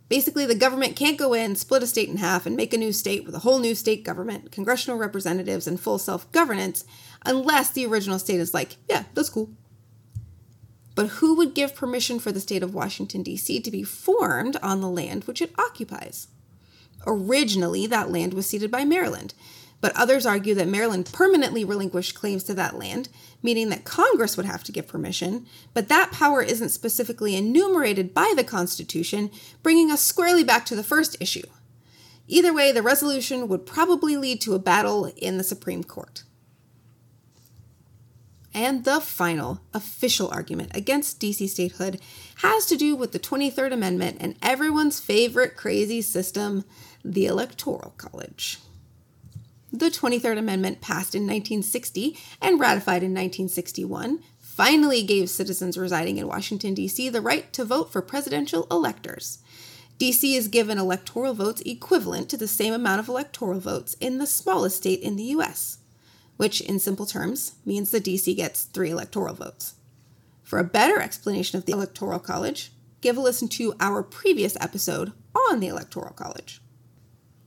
Speaker 1: Basically, the government can't go in, split a state in half, and make a new state with a whole new state government, congressional representatives, and full self governance unless the original state is like, yeah, that's cool. But who would give permission for the state of Washington, D.C. to be formed on the land which it occupies? Originally, that land was ceded by Maryland, but others argue that Maryland permanently relinquished claims to that land, meaning that Congress would have to give permission, but that power isn't specifically enumerated by the Constitution, bringing us squarely back to the first issue. Either way, the resolution would probably lead to a battle in the Supreme Court. And the final official argument against DC statehood has to do with the 23rd Amendment and everyone's favorite crazy system, the Electoral College. The 23rd Amendment, passed in 1960 and ratified in 1961, finally gave citizens residing in Washington, D.C. the right to vote for presidential electors. D.C. is given electoral votes equivalent to the same amount of electoral votes in the smallest state in the U.S which in simple terms means the DC gets three electoral votes. For a better explanation of the Electoral College, give a listen to our previous episode on the Electoral College.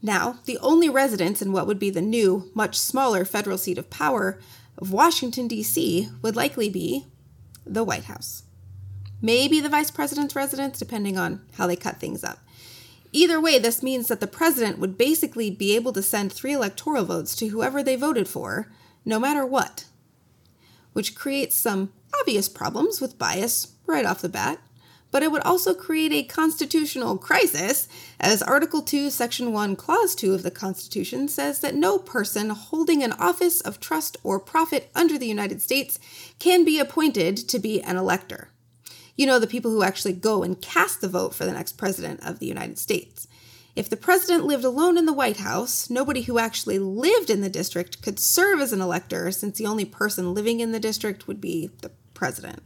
Speaker 1: Now, the only residence in what would be the new, much smaller federal seat of power of Washington, D.C., would likely be the White House. Maybe the vice president's residence, depending on how they cut things up. Either way, this means that the president would basically be able to send three electoral votes to whoever they voted for, no matter what, which creates some obvious problems with bias right off the bat, but it would also create a constitutional crisis, as Article 2, Section 1, Clause 2 of the Constitution says that no person holding an office of trust or profit under the United States can be appointed to be an elector. You know, the people who actually go and cast the vote for the next president of the United States. If the president lived alone in the White House, nobody who actually lived in the district could serve as an elector since the only person living in the district would be the president.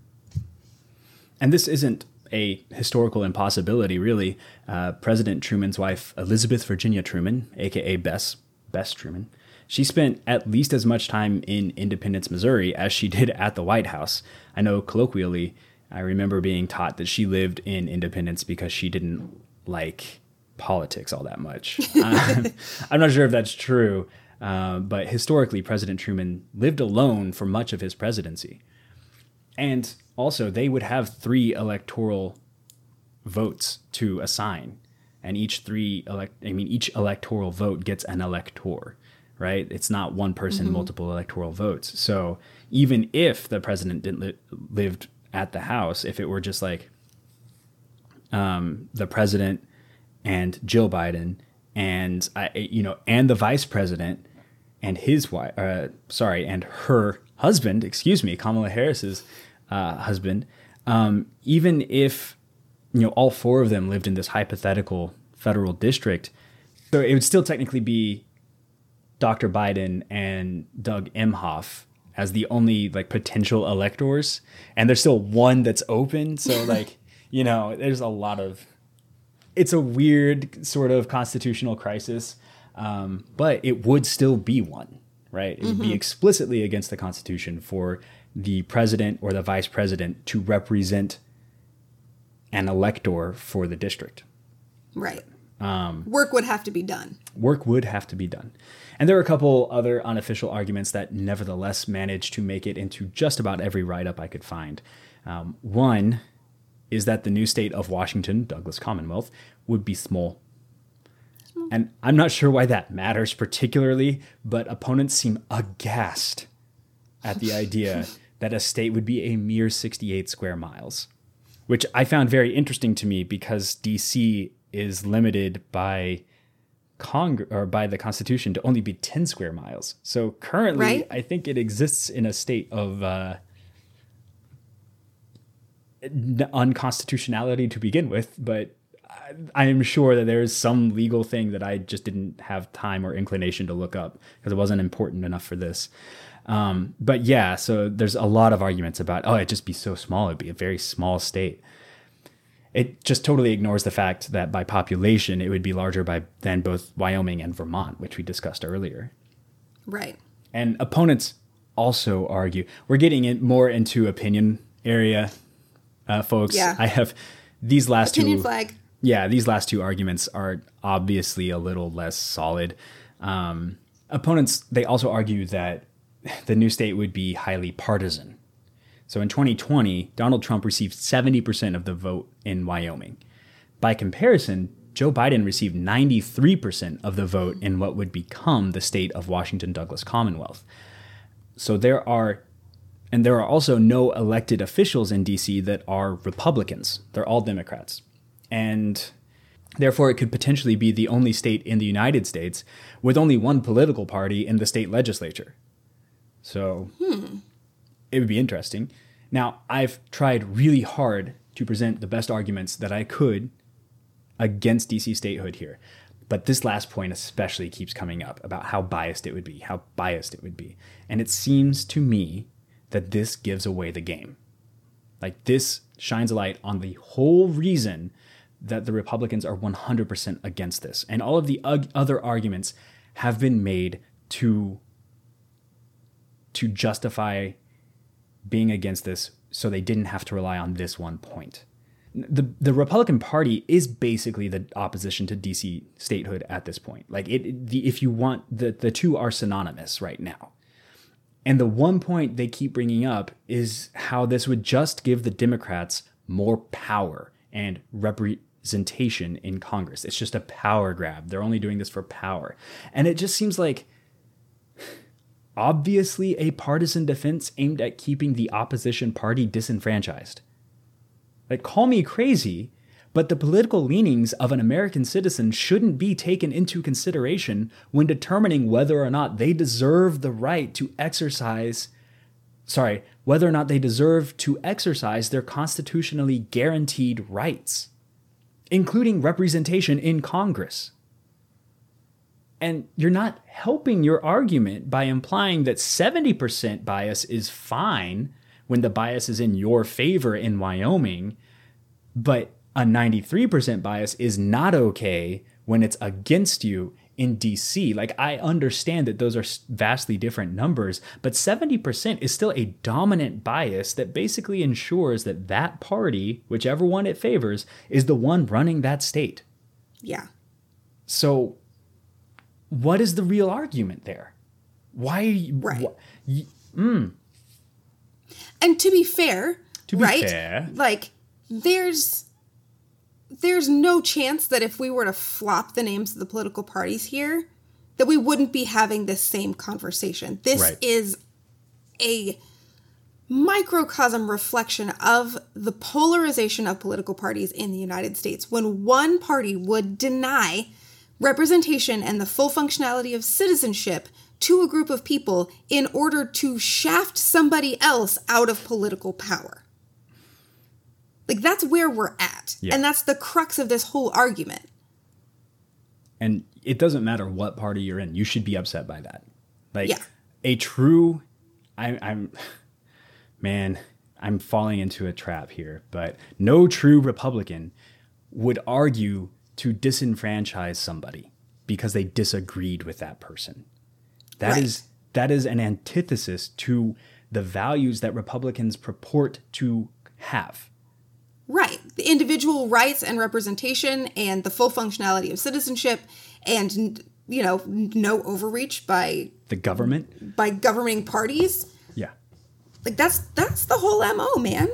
Speaker 2: And this isn't a historical impossibility, really. Uh, president Truman's wife, Elizabeth Virginia Truman, aka Bess, Bess Truman, she spent at least as much time in Independence, Missouri as she did at the White House. I know colloquially, I remember being taught that she lived in Independence because she didn't like politics all that much. um, I'm not sure if that's true, uh, but historically, President Truman lived alone for much of his presidency. And also, they would have three electoral votes to assign, and each three elect I mean each electoral vote gets an elector, right? It's not one person, mm-hmm. multiple electoral votes. So even if the president didn't li- lived at the house, if it were just like um, the president and Jill Biden and I, you know, and the vice president and his wife, uh, sorry, and her husband, excuse me, Kamala Harris's uh, husband. Um, even if you know all four of them lived in this hypothetical federal district, so it would still technically be Dr. Biden and Doug Emhoff as the only like potential electors, and there's still one that's open. So like you know, there's a lot of it's a weird sort of constitutional crisis, um, but it would still be one, right? It would mm-hmm. be explicitly against the Constitution for the president or the vice president to represent an elector for the district.
Speaker 1: Right. Um, work would have to be done.
Speaker 2: Work would have to be done. And there are a couple other unofficial arguments that nevertheless managed to make it into just about every write up I could find. Um, one is that the new state of Washington, Douglass Commonwealth, would be small. small. And I'm not sure why that matters particularly, but opponents seem aghast at the idea that a state would be a mere 68 square miles, which I found very interesting to me because DC is limited by Cong- or by the Constitution to only be 10 square miles. So currently, right? I think it exists in a state of uh, unconstitutionality to begin with, but I am sure that there is some legal thing that I just didn't have time or inclination to look up because it wasn't important enough for this. Um, but yeah, so there's a lot of arguments about, oh, it'd just be so small. It'd be a very small state. It just totally ignores the fact that by population it would be larger by than both Wyoming and Vermont, which we discussed earlier.
Speaker 1: Right.
Speaker 2: And opponents also argue. We're getting it more into opinion area, uh, folks.
Speaker 1: Yeah.
Speaker 2: I have these last
Speaker 1: Opinion
Speaker 2: two.
Speaker 1: flag.
Speaker 2: Yeah, these last two arguments are obviously a little less solid. Um, opponents they also argue that the new state would be highly partisan. So in 2020, Donald Trump received 70% of the vote in Wyoming. By comparison, Joe Biden received 93% of the vote in what would become the state of Washington Douglass Commonwealth. So there are and there are also no elected officials in DC that are Republicans. They're all Democrats. And therefore it could potentially be the only state in the United States with only one political party in the state legislature. So hmm. It would be interesting. Now, I've tried really hard to present the best arguments that I could against DC statehood here. But this last point especially keeps coming up about how biased it would be, how biased it would be. And it seems to me that this gives away the game. Like this shines a light on the whole reason that the Republicans are 100% against this. And all of the other arguments have been made to to justify being against this so they didn't have to rely on this one point. The the Republican Party is basically the opposition to DC statehood at this point. Like it the if you want the the two are synonymous right now. And the one point they keep bringing up is how this would just give the Democrats more power and representation in Congress. It's just a power grab. They're only doing this for power. And it just seems like obviously a partisan defense aimed at keeping the opposition party disenfranchised. Like, call me crazy, but the political leanings of an American citizen shouldn't be taken into consideration when determining whether or not they deserve the right to exercise, sorry, whether or not they deserve to exercise their constitutionally guaranteed rights, including representation in Congress. And you're not helping your argument by implying that 70% bias is fine when the bias is in your favor in Wyoming, but a 93% bias is not okay when it's against you in DC. Like, I understand that those are vastly different numbers, but 70% is still a dominant bias that basically ensures that that party, whichever one it favors, is the one running that state.
Speaker 1: Yeah.
Speaker 2: So, what is the real argument there? Why.
Speaker 1: Right.
Speaker 2: wh- mm.
Speaker 1: And to be fair,
Speaker 2: To be
Speaker 1: right?
Speaker 2: fair.
Speaker 1: Like there's there's no chance that if we were to flop the names of the political parties here that we wouldn't be having this same conversation. This
Speaker 2: Right.
Speaker 1: is a microcosm reflection of the polarization of political parties in the United States when one party would deny representation and the full functionality of citizenship to a group of people in order to shaft somebody else out of political power. Like that's where we're at.
Speaker 2: Yeah.
Speaker 1: And that's the crux of this whole argument.
Speaker 2: And it doesn't matter what party you're in, you should be upset by that. Like
Speaker 1: Yeah.
Speaker 2: a true, I, I'm, man, I'm falling into a trap here. But no true Republican would argue to disenfranchise somebody because they disagreed with that person. That is
Speaker 1: Right.
Speaker 2: that is an antithesis to the values that Republicans purport to have.
Speaker 1: Right. The individual rights and representation and the full functionality of citizenship and you know, no overreach by
Speaker 2: The government,
Speaker 1: by governing parties.
Speaker 2: yeah.
Speaker 1: Like that's that's the whole MO, man.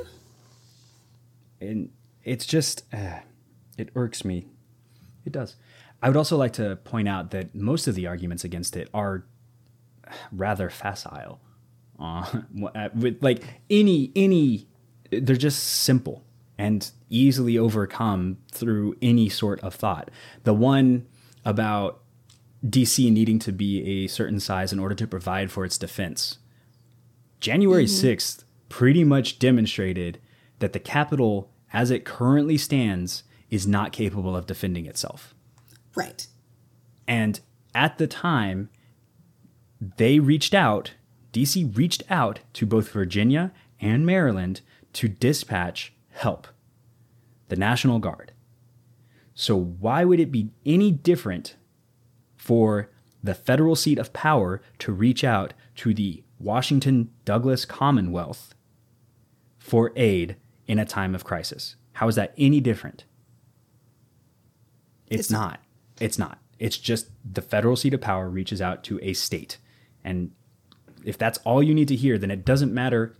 Speaker 2: and it's just uh, it irks me it does. I would also like to point out that most of the arguments against it are rather facile. Uh, with like any any they're just simple and easily overcome through any sort of thought. The one about dc needing to be a certain size in order to provide for its defense. January 6th pretty much demonstrated that the Capitol, as it currently stands, is not capable of defending itself.
Speaker 1: Right.
Speaker 2: And at the time, they reached out, DC reached out to both Virginia and Maryland to dispatch help. the National Guard. So, why would it be any different for the federal seat of power to reach out to the Washington Douglass Commonwealth for aid in a time of crisis? How is that any different? It's,
Speaker 1: It's
Speaker 2: not. It's not. It's just the federal seat of power reaches out to a state. And if that's all you need to hear, then it doesn't matter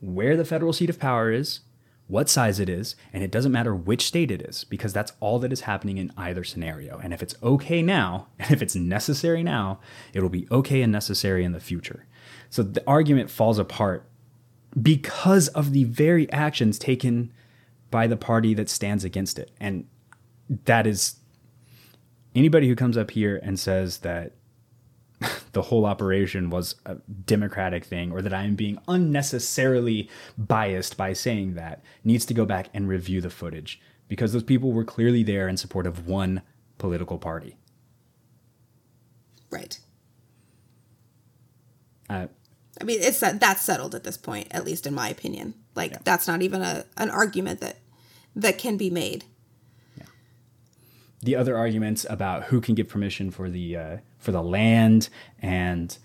Speaker 2: where the federal seat of power is, what size it is, and it doesn't matter which state it is, because that's all that is happening in either scenario. And if it's okay now, and if it's necessary now, it'll be okay and necessary in the future. So the argument falls apart because of the very actions taken by the party that stands against it. And that is anybody who comes up here and says that the whole operation was a democratic thing or that I am being unnecessarily biased by saying that needs to go back and review the footage because those people were clearly there in support of one political party.
Speaker 1: Right.
Speaker 2: Uh,
Speaker 1: I mean, it's that that's settled at this point, at least in my opinion. Like
Speaker 2: Yeah.
Speaker 1: that's not even a an argument that that can be made.
Speaker 2: The other arguments about who can give permission for the uh, for the land and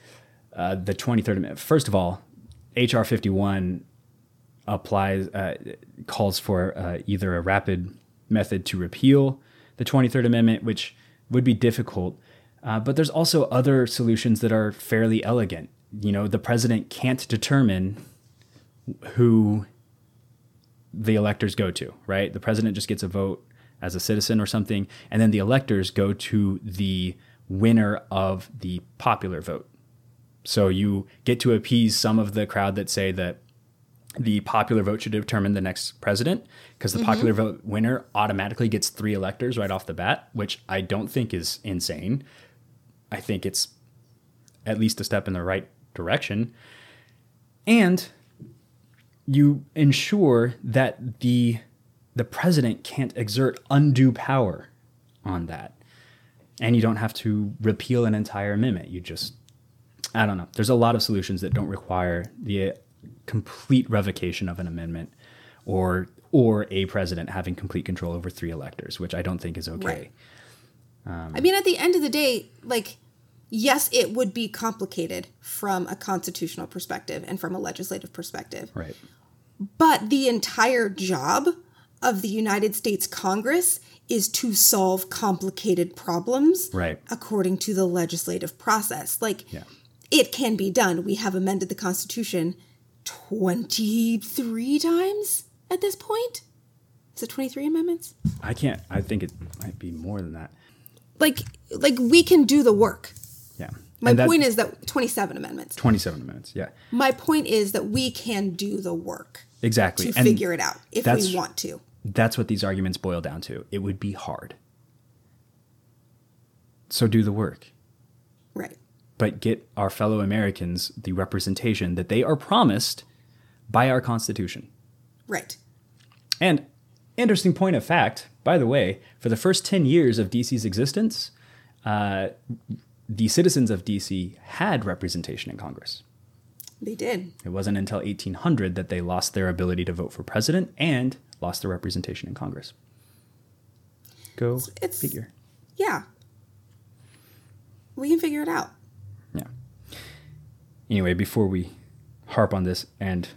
Speaker 2: uh, the 23rd Amendment. First of all, HR 51 applies uh, calls for uh, either a rapid method to repeal the 23rd Amendment, which would be difficult. Uh, but there's also other solutions that are fairly elegant. You know, the president can't determine who the electors go to, right? The president just gets a vote as a citizen or something, and then the electors go to the winner of the popular vote. So you get to appease some of the crowd that say that the popular vote should determine the next president because the popular mm-hmm. vote winner automatically gets three electors right off the bat, which I don't think is insane. I think it's at least a step in the right direction. And you ensure that the the president can't exert undue power on that. And you don't have to repeal an entire amendment. You just I don't know. There's a lot of solutions that don't require the complete revocation of an amendment or or a president having complete control over three electors, which I don't think is okay.
Speaker 1: Right. Um, I mean, at the end of the day, like, yes, it would be complicated from a constitutional perspective and from a legislative perspective.
Speaker 2: Right.
Speaker 1: But the entire job of the United States Congress is to solve complicated problems
Speaker 2: Right.
Speaker 1: according to the legislative process. Like,
Speaker 2: Yeah.
Speaker 1: it can be done. We have amended the Constitution 23 times at this point. Is it 23 amendments?
Speaker 2: I can't I think it might be more than that.
Speaker 1: Like, like we can do the work.
Speaker 2: Yeah.
Speaker 1: My
Speaker 2: that-
Speaker 1: point is that 27 amendments.
Speaker 2: 27 amendments, Yeah.
Speaker 1: My point is that we can do the work
Speaker 2: Exactly.
Speaker 1: to figure it out if we want to.
Speaker 2: That's what these arguments boil down to. It would be hard. So do the work.
Speaker 1: Right.
Speaker 2: But get our fellow Americans the representation that they are promised by our Constitution.
Speaker 1: Right.
Speaker 2: And interesting point of fact, by the way, for the first 10 years of DC's existence, uh, the citizens of DC had representation in Congress.
Speaker 1: They did.
Speaker 2: It wasn't until 1800 that they lost their ability to vote for president and lost their representation in Congress. Go
Speaker 1: It's-
Speaker 2: figure.
Speaker 1: Yeah. We can figure it out.
Speaker 2: Yeah. Anyway, before we harp on this and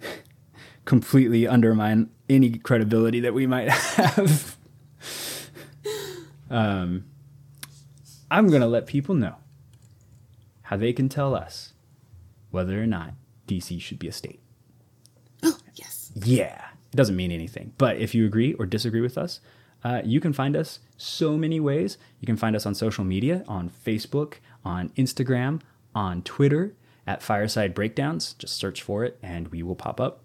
Speaker 2: completely undermine any credibility that we might have, um, I'm going to let people know how they can tell us whether or not DC should be a state. Yeah, it doesn't mean anything. But if you agree or disagree with us, uh, you can find us so many ways. You can find us on social media, on Facebook, on Instagram, on Twitter at Fireside Breakdowns. Just search for it and we will pop up.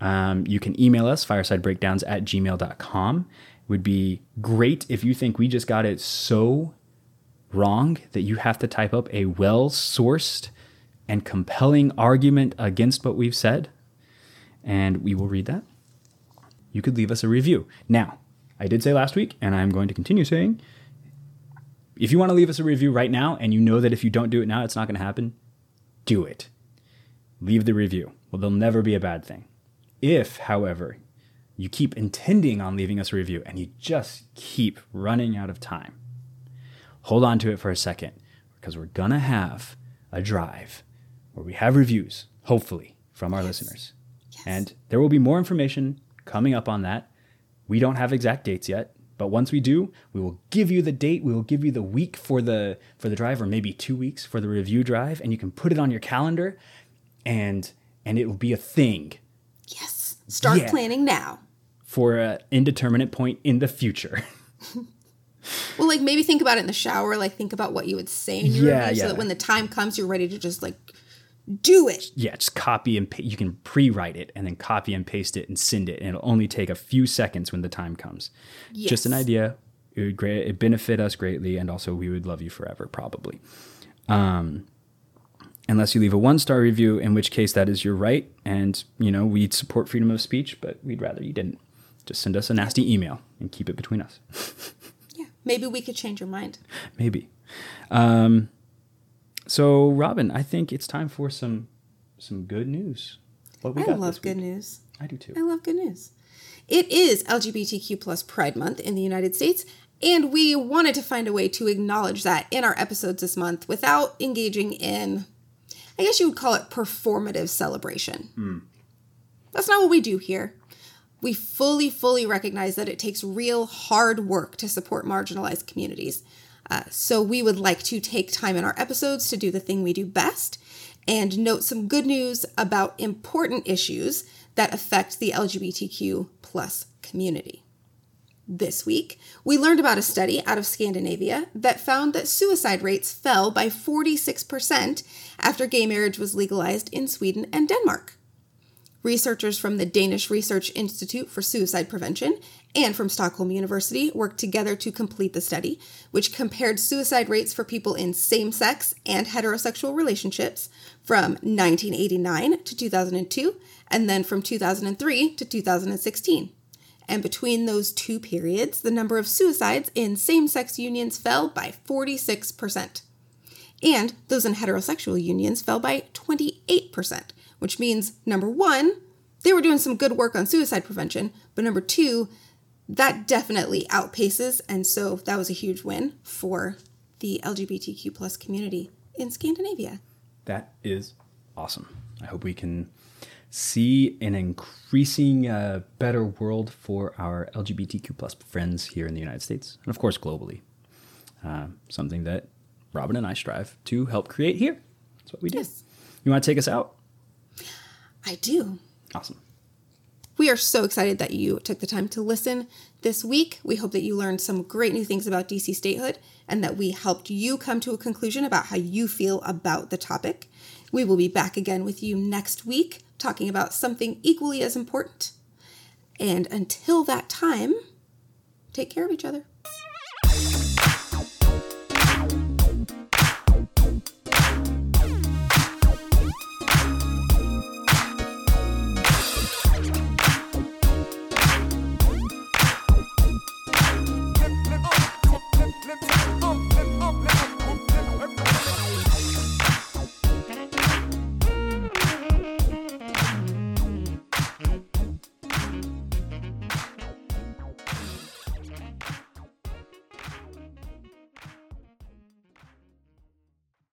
Speaker 2: Um, you can email us, firesidebreakdowns at gmail.com. It would be great if you think we just got it so wrong that you have to type up a well sourced and compelling argument against what we've said and we will read that. You could leave us a review. Now, I did say last week, and I'm going to continue saying, if you want to leave us a review right now, and you know that if you don't do it now, it's not going to happen, do it. Leave the review. Well, there'll never be a bad thing. If, however, you keep intending on leaving us a review and you just keep running out of time, hold on to it for a second because we're going to have a drive where we have reviews, hopefully, from our yes. listeners. Yes. And there will be more information coming up on that. We don't have exact dates yet, but once we do, we will give you the date. We will give you the week for the for the drive, or maybe two weeks for the review drive, and you can put it on your calendar, and and it will be a thing.
Speaker 1: Yes, start yeah. planning now
Speaker 2: for an indeterminate point in the future.
Speaker 1: well, like maybe think about it in the shower. Like think about what you would say in your yeah, review, yeah. so that when the time comes, you're ready to just like do it.
Speaker 2: Yeah, just copy and paste. You can pre-write it and then copy and paste it and send it, and it'll only take a few seconds when the time comes. Yes. Just an idea. It would great. It benefit us greatly, and also we would love you forever, probably. Um, unless you leave a one-star review, in which case that is your right, and you know we'd support freedom of speech, but we'd rather you didn't. Just send us a nasty email and keep it between us.
Speaker 1: yeah, maybe we could change your mind.
Speaker 2: Maybe. Um, so, Robin, I think it's time for some some good news.
Speaker 1: What we I got love good news.
Speaker 2: I do too.
Speaker 1: I love good news. It is LGBTQ plus Pride Month in the United States, and we wanted to find a way to acknowledge that in our episodes this month without engaging in, I guess you would call it performative celebration. Mm. That's not what we do here. We fully, fully recognize that it takes real hard work to support marginalized communities. Uh, so we would like to take time in our episodes to do the thing we do best and note some good news about important issues that affect the LGBTQ plus community. This week, we learned about a study out of Scandinavia that found that suicide rates fell by 46% after gay marriage was legalized in Sweden and Denmark. Researchers from the Danish Research Institute for Suicide Prevention and from Stockholm University worked together to complete the study, which compared suicide rates for people in same sex and heterosexual relationships from 1989 to 2002, and then from 2003 to 2016. And between those two periods, the number of suicides in same sex unions fell by 46%. And those in heterosexual unions fell by 28%, which means number one, they were doing some good work on suicide prevention, but number two, that definitely outpaces, and so that was a huge win for the LGBTQ plus community in Scandinavia.
Speaker 2: That is awesome. I hope we can see an increasing uh, better world for our LGBTQ plus friends here in the United States, and of course globally. Uh, something that Robin and I strive to help create here. That's what we do. Yes. You want to take us out?
Speaker 1: I do.
Speaker 2: Awesome.
Speaker 1: We are so excited that you took the time to listen this week. We hope that you learned some great new things about DC statehood and that we helped you come to a conclusion about how you feel about the topic. We will be back again with you next week talking about something equally as important. And until that time, take care of each other.